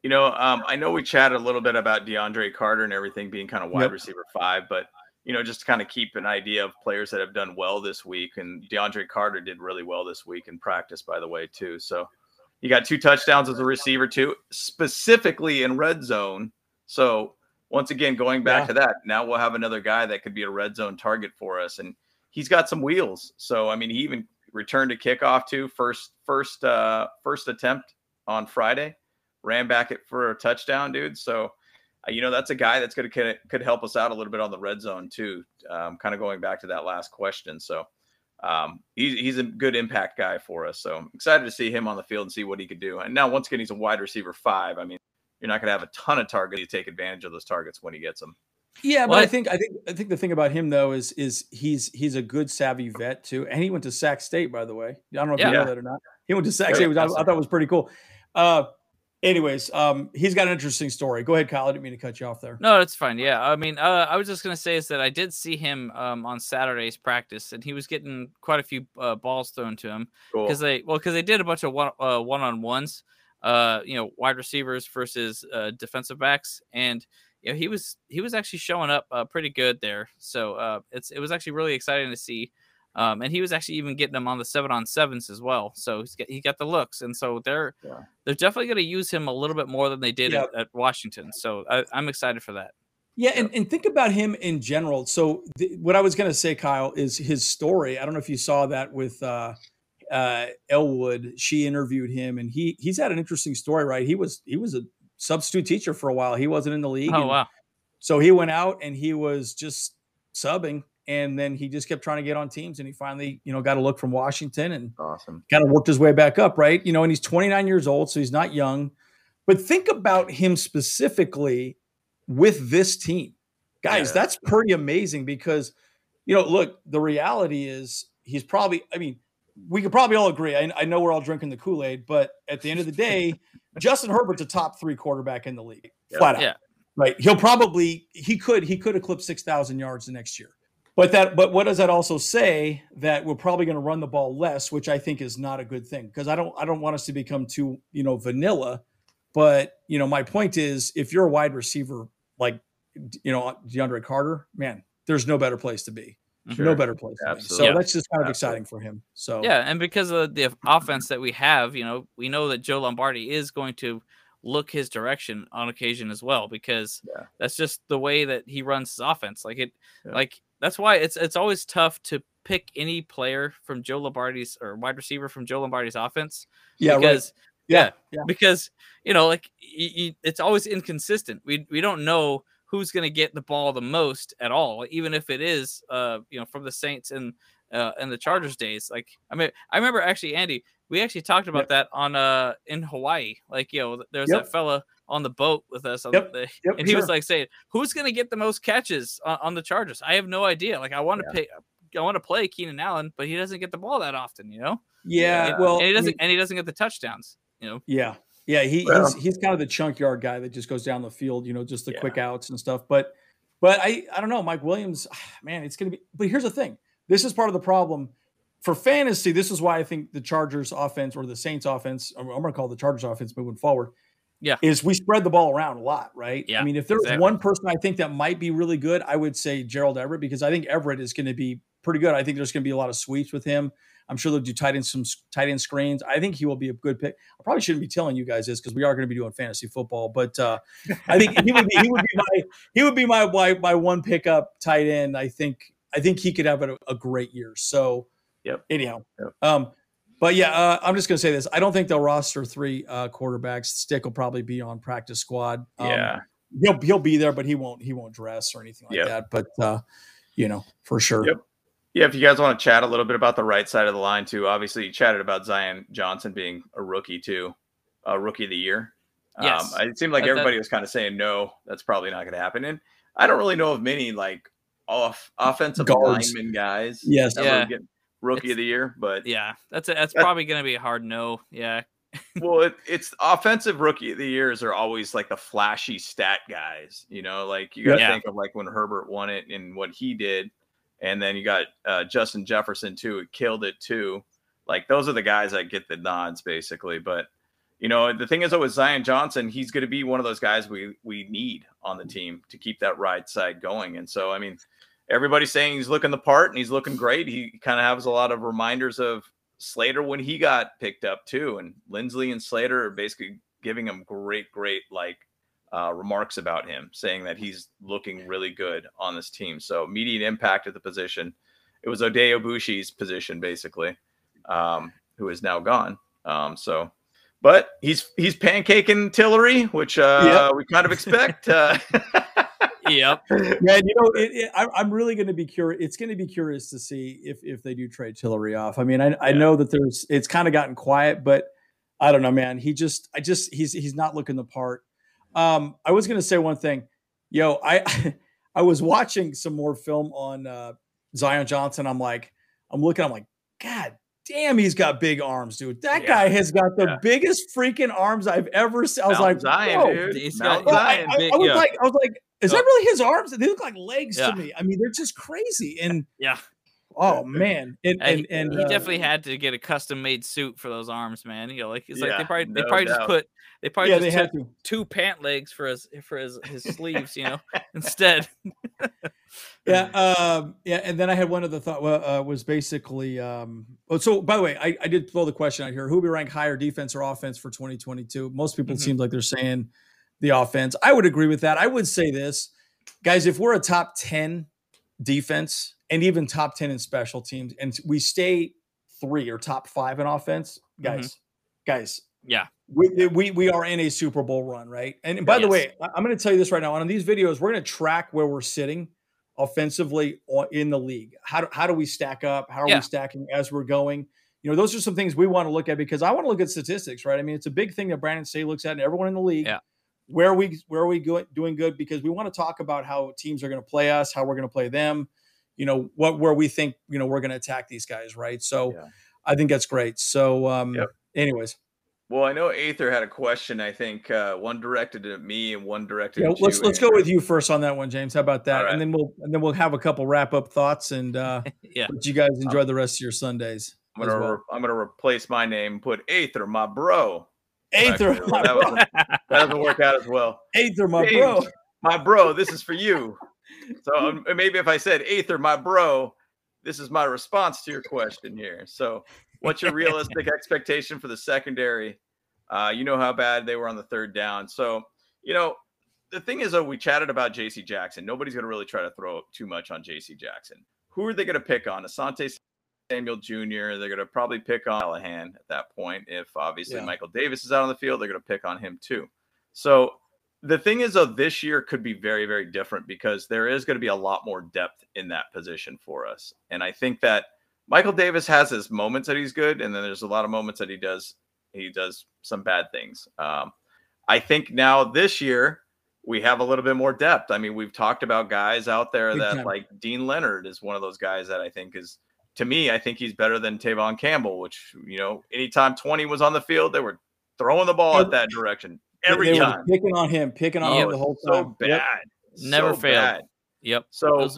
You know, um, I know we chatted a little bit about DeAndre Carter and everything being kind of wide Yep. receiver five, but you know, just to kind of keep an idea of players that have done well this week. And DeAndre Carter did really well this week in practice, by the way, too. So he got two touchdowns as a receiver, too, specifically in red zone. So once again, going back Yeah. to that, now we'll have another guy that could be a red zone target for us. And he's got some wheels. So I mean, he even returned a kickoff too, first first uh first attempt on Friday, ran back it for a touchdown, dude. So uh, you know that's a guy that's gonna could, could help us out a little bit on the red zone too. Um, kind of going back to that last question. So um, he's he's a good impact guy for us. So I'm excited to see him on the field and see what he could do. And now once again, he's a wide receiver five. I mean, you're not going to have a ton of targets. You take advantage of those targets when he gets them. Yeah, but I think I think I think the thing about him though is is he's he's a good savvy vet too, and he went to Sac State by the way. I don't know if yeah. you know that or not. He went to Sac State. I, I, thought it was pretty cool. Uh, anyways, um, he's got an interesting story. Go ahead, Kyle. I didn't mean to cut you off there. No, it's fine. Yeah, I mean, uh, I was just gonna say is that I did see him um, on Saturday's practice, and he was getting quite a few uh, balls thrown to him because cool. they well because they did a bunch of one uh, one on ones, uh, you know, wide receivers versus uh, defensive backs, and you know he was he was actually showing up uh, pretty good there. So uh, it's it was actually really exciting to see. Um, and he was actually even getting them on the seven on sevens as well. So he's got, he got the looks, and so they're yeah. they're definitely going to use him a little bit more than they did at, at, Washington. So I, am excited for that. Yeah, and, and think about him in general. So th- what I was going to say, Kyle, is his story. I don't know if you saw that with uh, uh, Elwood. She interviewed him, and he he's had an interesting story, right? He was he was a substitute teacher for a while. He wasn't in the league. Oh wow! So he went out and he was just subbing and then he just kept trying to get on teams and he finally you know got a look from washington and awesome kind of worked his way back up right you know and he's 29 years old so he's not young but think about him specifically with this team guys yeah. that's pretty amazing because you know look the reality is he's probably i mean we could probably all agree i, I know we're all drinking the kool-aid but at the end of the day (laughs) justin herbert's a top three quarterback in the league flat out yeah. right he'll probably he could he could eclipse 6000 yards the next year but that, but what does that also say? That we're probably going to run the ball less, which I think is not a good thing because I don't, I don't want us to become too, you know, vanilla. But you know, my point is, if you're a wide receiver like, you know, DeAndre Carter, man, there's no better place to be. Sure. No better place. So yeah. that's just kind of Absolutely. exciting for him. So yeah, and because of the offense that we have, you know, we know that Joe Lombardi is going to look his direction on occasion as well because yeah. that's just the way that he runs his offense. Like it, yeah. like that's why it's it's always tough to pick any player from Joe Lombardi's or wide receiver from Joe Lombardi's offense. Yeah, because right. yeah, yeah, because you know, like it's always inconsistent. We we don't know who's going to get the ball the most at all, even if it is uh you know from the Saints and uh and the Chargers days. Like I mean, I remember actually Andy, we actually talked about yep. that on uh in Hawaii. Like you know, there's yep. that fella on the boat with us. Yep. The, and he sure. was like saying, "Who's going to get the most catches on, on, the Chargers?" I have no idea. Like I want to yeah. pay, I want to play Keenan Allen, but he doesn't get the ball that often. You know? Yeah. And, well, and he doesn't, I mean, and he doesn't get the touchdowns. You know? Yeah. Yeah. He, well, he's he's kind of the chunk yard guy that just goes down the field. You know, just the yeah. quick outs and stuff. But but I I don't know, Mike Williams. (sighs) Man, it's going to be. But here's the thing. This is part of the problem for fantasy, this is why I think the Chargers offense or the Saints offense, I'm going to call the Chargers offense moving forward, yeah. Is we spread the ball around a lot, right? Yeah. I mean, if there's exactly. one person I think that might be really good, I would say Gerald Everett because I think Everett is going to be pretty good. I think there's going to be a lot of sweeps with him. I'm sure they'll do tight end some tight end screens. I think he will be a good pick. I probably shouldn't be telling you guys this because we are going to be doing fantasy football, but uh, I think he would be he would be my he would be my my, my one pickup tight end. I think I think he could have a, a great year. So, yep. Anyhow, yep. um, but yeah, uh, I'm just going to say this. I don't think they'll roster three uh, quarterbacks. Stick will probably be on practice squad. Um, yeah, he'll he'll be there, but he won't he won't dress or anything like yep. that. But uh, you know, for sure. Yep. Yeah, if you guys want to chat a little bit about the right side of the line too, obviously you chatted about Zion Johnson being a rookie too, a rookie of the year. Yes. Um, it seemed like everybody was kind of saying no, that's probably not going to happen. And I don't really know of many like off offensive Guards. lineman guys. Yes, yeah rookie it's, of the year, but yeah, that's a, that's probably going to be a hard no. Yeah. (laughs) well, it, it's offensive rookie of the years are always like the flashy stat guys. You know, like you got to yeah. think of like when Herbert won it and what he did, and then you got uh, Justin Jefferson too, who killed it too. Like those are the guys that get the nods basically. But you know, the thing is, though, with Zion Johnson, he's going to be one of those guys we we need on the team to keep that right side going. And so, I mean, everybody's saying he's looking the part and he's looking great. He kind of has a lot of reminders of Slater when he got picked up too. And Linsley and Slater are basically giving him great, great like uh, remarks about him, saying that he's looking really good on this team. So immediate impact at the position. It was Oday Aboushi's position basically, um, who is now gone. Um, so, but he's he's pancaking Tillery, which uh, yep. we kind of expect. Uh, (laughs) yep. Man, you know, it, it, I, I'm really going to be curious. It's going to be curious to see if if they do trade Tillery off. I mean, I, I know that there's it's kind of gotten quiet, but I don't know, man. He just, I just, he's he's not looking the part. Um, I was going to say one thing. Yo, I (laughs) I was watching some more film on uh, Zion Johnson. I'm like, I'm looking. I'm like, God damn, he's got big arms, dude. That yeah. guy has got the yeah. biggest freaking arms I've ever seen. I was like, Zion, dude. He's got Zion, I, I, I, was yeah. like, I was like, is that really his arms? They look like legs to me. I mean, they're just crazy. And yeah. Oh man, and and, and he uh, definitely had to get a custom made suit for those arms, man. You know, like it's like they probably no they probably doubt. just put they probably yeah, just they took two pant legs for his for his his sleeves, you know, (laughs) instead. (laughs) yeah, um, yeah, and then I had one of the thought uh, was basically. Um, oh, so by the way, I, I did throw the question out here: Who we rank higher, defense or offense for 2022? Most people mm-hmm. seem like they're saying the offense. I would agree with that. I would say this, guys: if we're a top 10 defense and even top 10 in special teams, and we stay three or top five in offense, guys, mm-hmm. guys, yeah, we, we we are in a Super Bowl run, right? And by yes. the way, I'm going to tell you this right now. On these videos, we're going to track where we're sitting offensively in the league. How do, how do we stack up? How are yeah. we stacking as we're going? You know, those are some things we want to look at because I want to look at statistics, right? I mean, it's a big thing that Brandon Staley looks at, and everyone in the league. Yeah. Where are we where are we go, doing good? Because we want to talk about how teams are going to play us, how we're going to play them. You know, what where we think you know we're going to attack these guys, right? So, yeah. I think that's great. So, um, yep. anyways. Well, I know Aether had a question. I think uh, one directed at me and one directed. Yeah, let's you, let's Andrew. go with you first on that one, James. How about that? Right. And then we'll and then we'll have a couple wrap up thoughts and uh, (laughs) yeah, let you guys enjoy the rest of your Sundays. I'm gonna well. re- I'm gonna replace my name. Put Aether, my bro. Aether, my that, bro. that doesn't work out as well. Aether, my James, bro. My bro, this is for you. So um, maybe if I said Aether, my bro, this is my response to your question here. So, what's your realistic (laughs) expectation for the secondary? Uh, you know how bad they were on the third down. So, you know, the thing is, though, we chatted about J.C. Jackson. Nobody's going to really try to throw too much on J.C. Jackson. Who are they going to pick on? Asante Samuel Jr. They're going to probably pick on Callahan at that point. If obviously yeah. Michael Davis is out on the field, they're going to pick on him too. So the thing is, though, this year could be very, very different because there is going to be a lot more depth in that position for us. And I think that Michael Davis has his moments that he's good, and then there's a lot of moments that he does he does some bad things. Um, I think now this year we have a little bit more depth. I mean, we've talked about guys out there that like Deane Leonard is one of those guys that I think is to me, I think he's better than Tevaughn Campbell, which you know, anytime 20 was on the field, they were throwing the ball at that direction every they time. picking on him, picking on him the whole time. So bad. Yep. Never so failed. Bad. Yep. So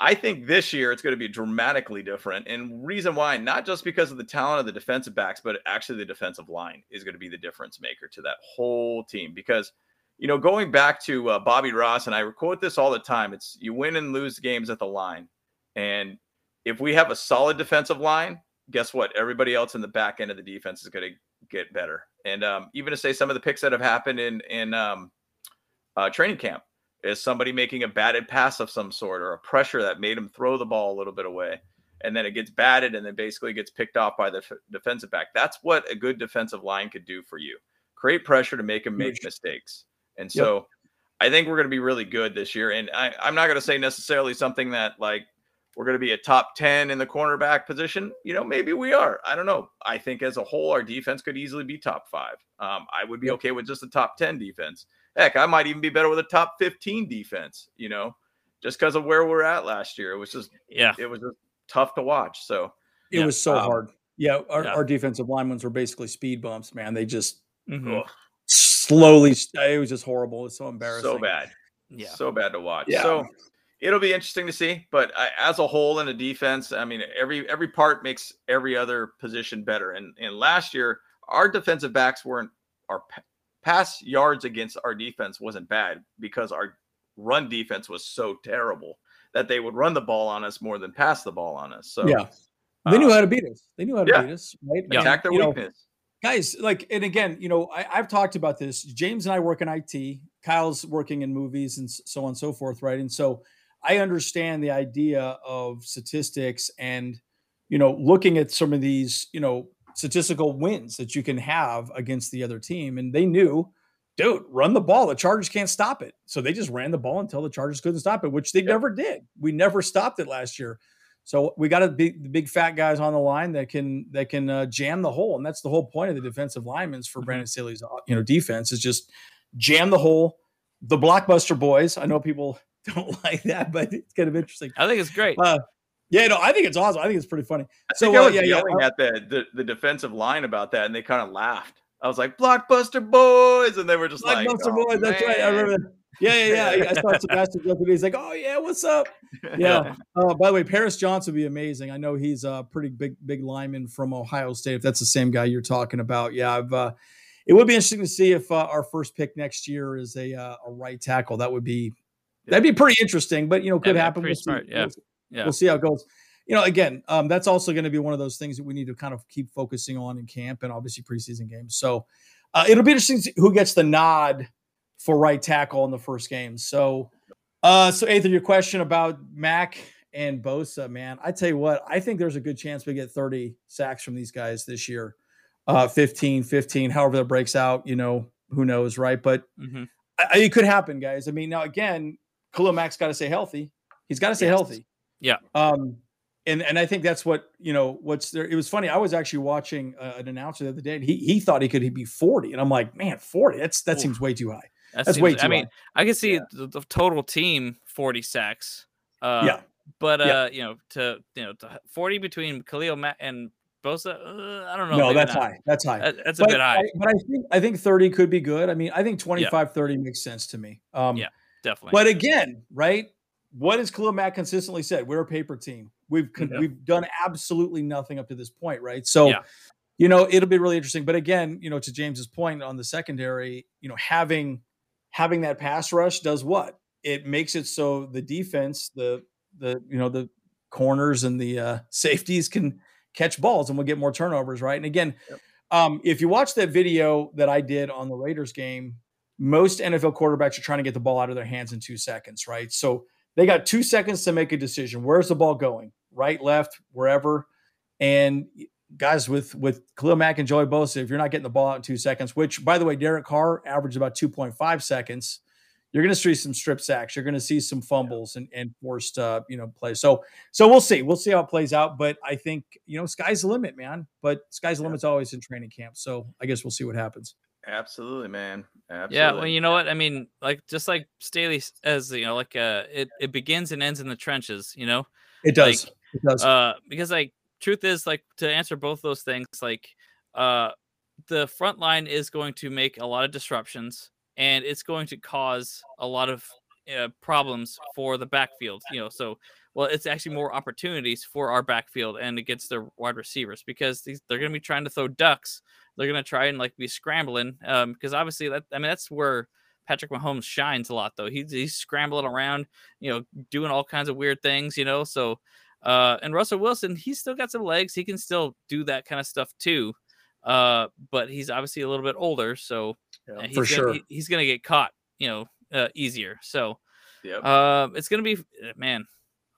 I think this year it's going to be dramatically different. And reason why, not just because of the talent of the defensive backs, but actually the defensive line is going to be the difference maker to that whole team. Because, you know, going back to uh, Bobby Ross, and I quote this all the time it's you win and lose games at the line. And if we have a solid defensive line, guess what? Everybody else in the back end of the defense is going to get better. And um, even to say some of the picks that have happened in, in um, uh, training camp, is somebody making a batted pass of some sort or a pressure that made him throw the ball a little bit away. And then it gets batted and then basically gets picked off by the f- defensive back. That's what a good defensive line could do for you. Create pressure to make him make mistakes. And so yep. i think we're going to be really good this year. And I, i'm not going to say necessarily something that like we're going to be a top 10 in the cornerback position you know maybe we are i don't know i think as a whole our defense could easily be top five um, i would be okay with just a top 10 defense Heck, I might even be better with a top 15 defense, you know, just because of where we're at last year. It was just, yeah, it was just tough to watch. So it yeah. was so um, hard. Yeah our, yeah. our defensive linemen were basically speed bumps, man. They just mm-hmm. slowly, it was just horrible. It's so embarrassing. So bad. Yeah. So bad to watch. Yeah. So it'll be interesting to see. But I, as a whole in a defense, I mean, every every part makes every other position better. And and last year, our defensive backs weren't our pass yards against our defense wasn't bad because our run defense was so terrible that they would run the ball on us more than pass the ball on us. So yeah, they knew uh, how to beat us. They knew how to yeah. beat us. Right? Yeah. Attack their weakness. Know, guys, like, and again, you know, I, I've talked about this. James and I work in IT. Kyle's working in movies and so on and so forth, right? And so I understand the idea of statistics and you know looking at some of these you know statistical wins that you can have against the other team. And they knew dude, run the ball. The Chargers can't stop it. So they just ran the ball until the Chargers couldn't stop it, which they yep. never did. We never stopped it last year. So we got to be the big fat guys on the line that can that can uh, jam the hole, and that's the whole point of the defensive linemen for mm-hmm. Brandon Staley's uh, you know defense is just jam the hole. The blockbuster boys. I know people (laughs) don't like that, but it's kind of interesting. I think it's great. Uh, yeah, no, I think it's awesome. I think it's pretty funny. I so uh, yeah, yelling yeah, at the, the the defensive line about that, and they kind of laughed. I was like, "Blockbuster boys," and they were just like, "Blockbuster oh, boys." Man. That's right. I remember. That. Yeah, yeah, yeah. I saw (laughs) Sebastian yesterday. He's like, "Oh yeah, what's up?" (laughs) Yeah. Uh, by the way, Paris Johnson would be amazing. I know he's a pretty big, big lineman from Ohio State. If that's the same guy you're talking about, yeah, I've. Uh, it would be interesting to see if uh, our first pick next year is a uh, a right tackle. That would be that'd be pretty interesting. But you know, could yeah, happen. We'll smart. Yeah. We'll, yeah. We'll see how it goes you know, again, um, that's also going to be one of those things that we need to kind of keep focusing on in camp and obviously preseason games. So uh, it'll be interesting who gets the nod for right tackle in the first game. So, uh, so Ethan, your question about Mack and Bosa, man, I tell you what, I think there's a good chance we get 30 sacks from these guys this year. Uh, 15, 15, however that breaks out, you know, who knows, right? But mm-hmm. I, it could happen, guys. I mean, now again, Khalil Mack's got to stay healthy. He's got to stay yes. healthy. Yeah. Um, and and I think that's what you know. What's there? It was funny. I was actually watching uh, an announcer the other day, and he he thought he could be forty, and I'm like, man, forty. That's that seems way too high. That that's seems, way too. I mean, high. I can see yeah. the, the, total team forty sacks. Uh, yeah, but uh, yeah. you know, to you know, to forty between Khalil Mack and Bosa, uh, I don't know. No, that's not. high. That's high. That, that's but, a bit high. I, but I think I think 30 could be good. I mean, I think 25, yeah. 30 makes sense to me. Um, yeah, definitely. But again, right? What has Khalil Mack consistently said? We're a paper team. We've yeah. we've done absolutely nothing up to this point, right? So, yeah. you know, it'll be really interesting. But again, you know, to James's point on the secondary, you know, having having that pass rush does what? It makes it so the defense, the the you know the corners and the uh, safeties can catch balls, and we'll get more turnovers, right? And again, yep. um, if you watch that video that I did on the Raiders game, most NFL quarterbacks are trying to get the ball out of their hands in two seconds, right? So they got two seconds to make a decision. Where's the ball going? Right, left, wherever. And guys, with with Khalil Mack and Joey Bosa, if you're not getting the ball out in two seconds, which by the way, Derek Carr averaged about 2.5 seconds, you're going to see some strip sacks. You're going to see some fumbles and, and forced, uh, you know, plays. So, so we'll see. We'll see how it plays out. But I think you know, sky's the limit, man. But sky's the limit's always in training camp. So I guess we'll see what happens. Absolutely, man. Absolutely. Yeah, well, you know what? I mean, like just like Staley as you know, like uh it, it begins and ends in the trenches, you know? It does. Like, it does. Uh because like truth is like to answer both those things, like uh the front line is going to make a lot of disruptions and it's going to cause a lot of uh, problems for the backfield, you know. So well, it's actually more opportunities for our backfield and against their wide receivers because these, they're going to be trying to throw ducks they're gonna try and like be scrambling um because obviously that I mean that's where Patrick Mahomes shines a lot though. He's he's scrambling around, you know, doing all kinds of weird things, you know. So uh and Russell Wilson, he's still got some legs. He can still do that kind of stuff too. Uh but he's obviously a little bit older, so yeah, he's for gonna, sure. He, he's gonna get caught, you know, uh, easier. So yeah, uh, it's gonna be man.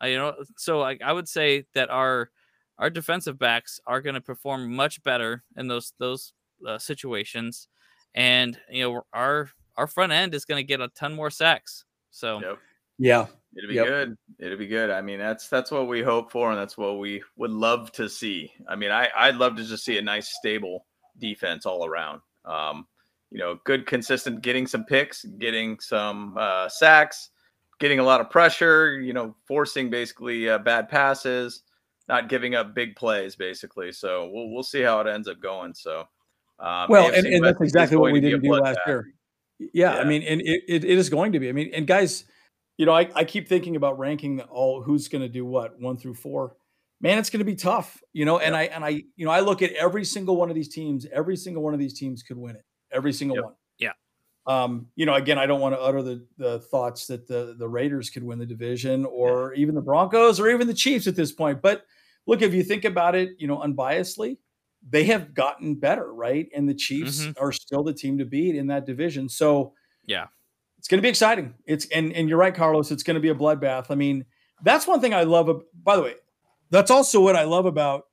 I, you know, so like I would say that our our defensive backs are going to perform much better in those those uh, situations, and you know our our front end is going to get a ton more sacks. So yep. yeah, it'll be yep. good. It'll be good. I mean, that's that's what we hope for, and that's what we would love to see. I mean, I I'd love to just see a nice stable defense all around. Um, you know, good, consistent, getting some picks, getting some uh, sacks, getting a lot of pressure. You know, forcing basically uh, bad passes not giving up big plays basically. So we'll we'll see how it ends up going. So um, well, and, and that's exactly what we didn't do last year. Yeah, yeah, I mean, and it, it, it is going to be. I mean, and guys, you know, I, I keep thinking about ranking all who's going to do what one through four. Man, it's going to be tough, you know. And I and I, you know, I look at every single one of these teams. Every single one of these teams could win it. Every single yep. one. Yeah. Um, you know, again, I don't want to utter the the thoughts that the the Raiders could win the division or yeah. even the Broncos or even the Chiefs at this point, but look, if you think about it, you know, unbiasedly, they have gotten better, right? And the Chiefs mm-hmm. are still the team to beat in that division. So, yeah, it's going to be exciting. It's and and you're right, Carlos. It's going to be a bloodbath. I mean, that's one thing I love. By the way, that's also what I love about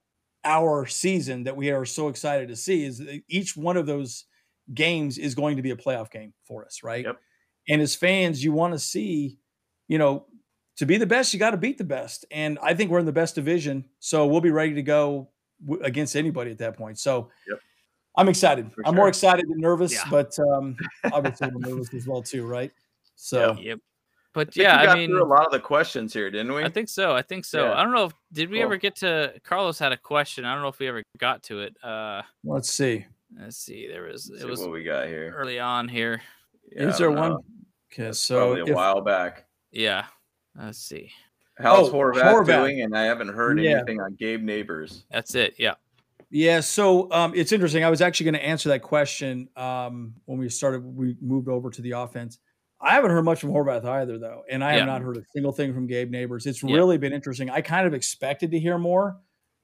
our season that we are so excited to see is that each one of those games is going to be a playoff game for us, right? Yep. And as fans, you want to see, you know, to be the best, you got to beat the best. And I think we're in the best division, so we'll be ready to go w- against anybody at that point. So, Yep. I'm excited. For I'm more excited than nervous, Yeah. but um, (laughs) obviously I'm nervous as well too, right? So Yep. But I think yeah, we got I mean, through a lot of the questions here, didn't we? I think so. I think so. Yeah. I don't know if did we ever get to Carlos had a question. I don't know if we ever got to it. Uh let's see. let's see. There was Let's it was what we got here. early on here. Yeah, Is there one? Okay, so probably a if- while back. Yeah. Let's see. How's Oh, Horvath, Horvath. doing? And I haven't heard Yeah. anything on Gabe Neighbors. That's it. Yeah. Yeah, so um, it's interesting. I was actually going to answer that question um, when we started. We moved over to the offense. I haven't heard much from Horvath either, though, and I Yeah. have not heard a single thing from Gabe Neighbors. It's Yeah. really been interesting. I kind of expected to hear more,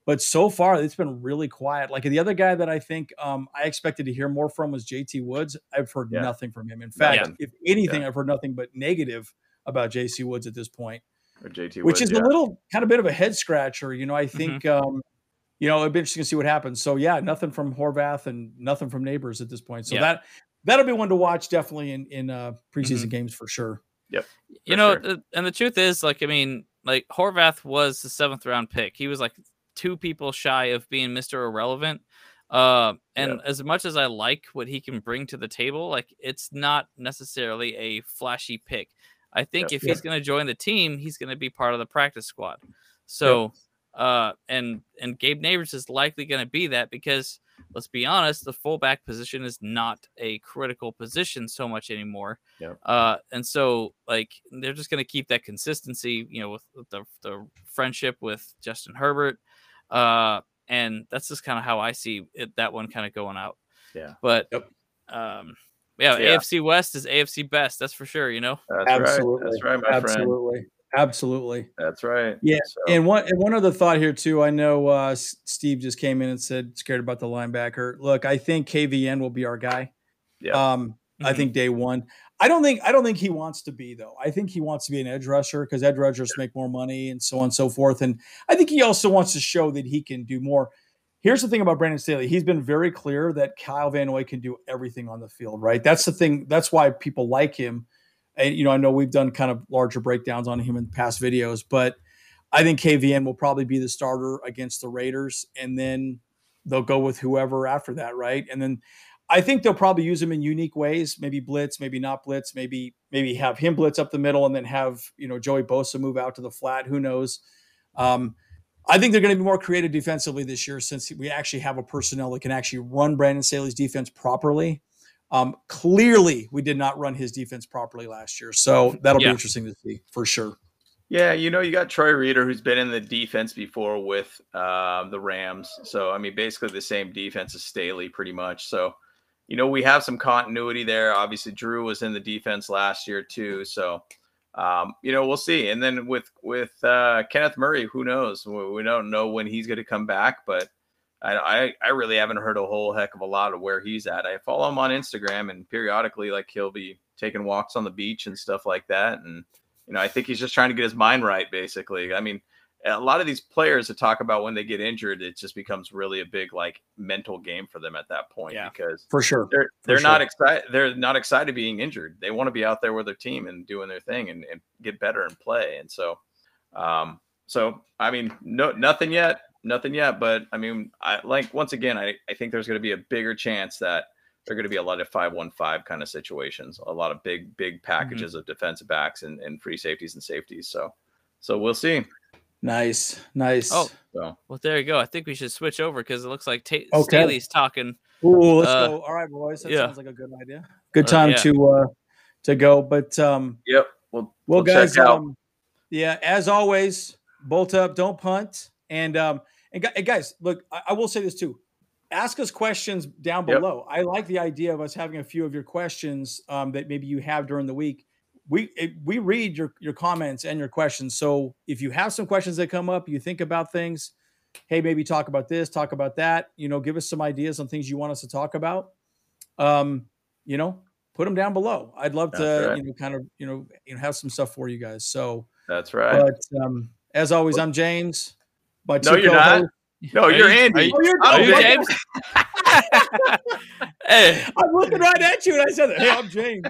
but so far it's been really quiet. Like the other guy that I think um, I expected to hear more from was JT Woods. I've heard Yeah. nothing from him. In fact, Nothing. if anything, I've heard nothing but negative about JC Woods at this point Or JT which is yeah. a little kind of bit of a head scratcher. You know, I Mm-hmm. think, um, you know, it'd be interesting to see what happens. So yeah, nothing from Horvath and nothing from neighbors at this point. So Yeah. that that'll be one to watch definitely in in uh, preseason Mm-hmm. games for sure. Yep. You know, sure. and the truth is, like, I mean, like Horvath was the seventh round pick. He was like two people shy of being Mr. Irrelevant. Uh, and Yeah. as much as I like what he can bring to the table, like it's not necessarily a flashy pick. I think Yep. if he's going to join the team, he's going to be part of the practice squad. So, uh, and and Gabe Neighbors is likely going to be that because let's be honest, the fullback position is not a critical position so much anymore. Yep. Uh, and so like they're just going to keep that consistency, you know, with, with the the friendship with Justin Herbert. Uh, and that's just kind of how I see it, that one kind of going out. Yeah. But Yep. um, yeah, Yeah. AFC West is AFC best. That's for sure. You know. That's Absolutely. right. That's right, my friend. Absolutely, absolutely. That's right. Yeah, So, And one and one other thought here too. I know uh, Steve just came in and said scared about the linebacker. Look, I think KVN will be our guy. Yeah. Um, I Mhm. think day one. I don't think I don't think he wants to be though. I think he wants to be an edge rusher because edge rushers make more money and so on and so forth. And I think he also wants to show that he can do more. Here's the thing about Brandon Staley. He's been very clear that Kyle Van Noy can do everything on the field, right? That's the thing. That's why people like him. And you know, I know we've done kind of larger breakdowns on him in past videos, but I think KVN will probably be the starter against the Raiders, and then they'll go with whoever after that, right? And then I think they'll probably use him in unique ways, maybe blitz, maybe not blitz, maybe maybe have him blitz up the middle and then have you know Joey Bosa move out to the flat. Who knows? Um, I think they're going to be more creative defensively this year since we actually have a personnel that can actually run Brandon Staley's defense properly. Um, clearly, we did not run his defense properly last year, so that'll Yeah. be interesting to see for sure. Yeah, you know, you got Troy Reeder, who's been in the defense before with um, the Rams. So, I mean, basically the same defense as Staley, pretty much. So, you know, we have some continuity there. Obviously, Drew was in the defense last year too. So, um, you know, we'll see. And then with with uh, Kenneth Murray, who knows? We, we don't know when he's going to come back, but I, I I really haven't heard a whole heck of a lot of where he's at. I follow him on Instagram, and periodically, like he'll be taking walks on the beach and stuff like that, and you know, I think he's just trying to get his mind right, basically. I mean, a lot of these players that talk about when they get injured, it just becomes really a big like mental game for them at that point Yeah. because For sure. they're they're sure. not excited. They're not excited being injured. They want to be out there with their team and doing their thing and, and get better and play. And so, um, so I mean, no, nothing yet, nothing yet. But I mean, I like once again, I I think there's going to be a bigger chance that there are going to be a lot of five one five kind of situations, a lot of big big packages of defensive backs and, and free safeties and safeties. So, so we'll see. Nice, nice. Oh, So well, there you go. I think we should switch over because it looks like Ta- Okay. Staley's talking. Ooh, let's Uh, go. All right, boys. That yeah. sounds like a good idea. Good Uh, time yeah. to uh to go. But um yep, we'll well we'll guys, check out. um yeah, as always, bolt up, don't punt. And um and, and guys, look, I, I will say this too. Ask us questions down Yep. below. I like the idea of us having a few of your questions um, that maybe you have during the week. We it, we read your your comments and your questions. So if you have some questions that come up, you think about things. Hey, maybe talk about this, talk about that. You know, give us some ideas on things you want us to talk about. Um, you know, put them down below. I'd love to, right. you know, kind of, you know, you know, have some stuff for you guys. So, That's right. but um, as always, I'm James. My No, you're not. no, you're you- Andy. are you- Oh, you're I'm Are. James? (laughs) hey, I'm looking right at you, and I said, "Hey, I'm James."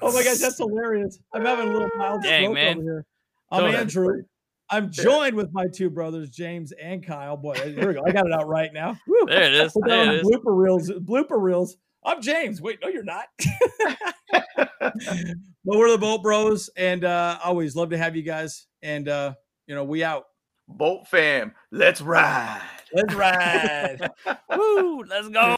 Oh my gosh, that's hilarious! I'm having a little mild Dang, stroke man. over here. I'm Go ahead. Andrew. I'm joined with my two brothers, James and Kyle. Boy, here we go. I got it out right now. Woo. there it is. Put that There on it is. blooper reels. Blooper reels. I'm James. Wait, no, you're not. (laughs) but we're the Bolt Bros, and uh, always love to have you guys. And uh, you know, we out. Bolt fam, let's ride. Let's ride. (laughs) Woo, let's go.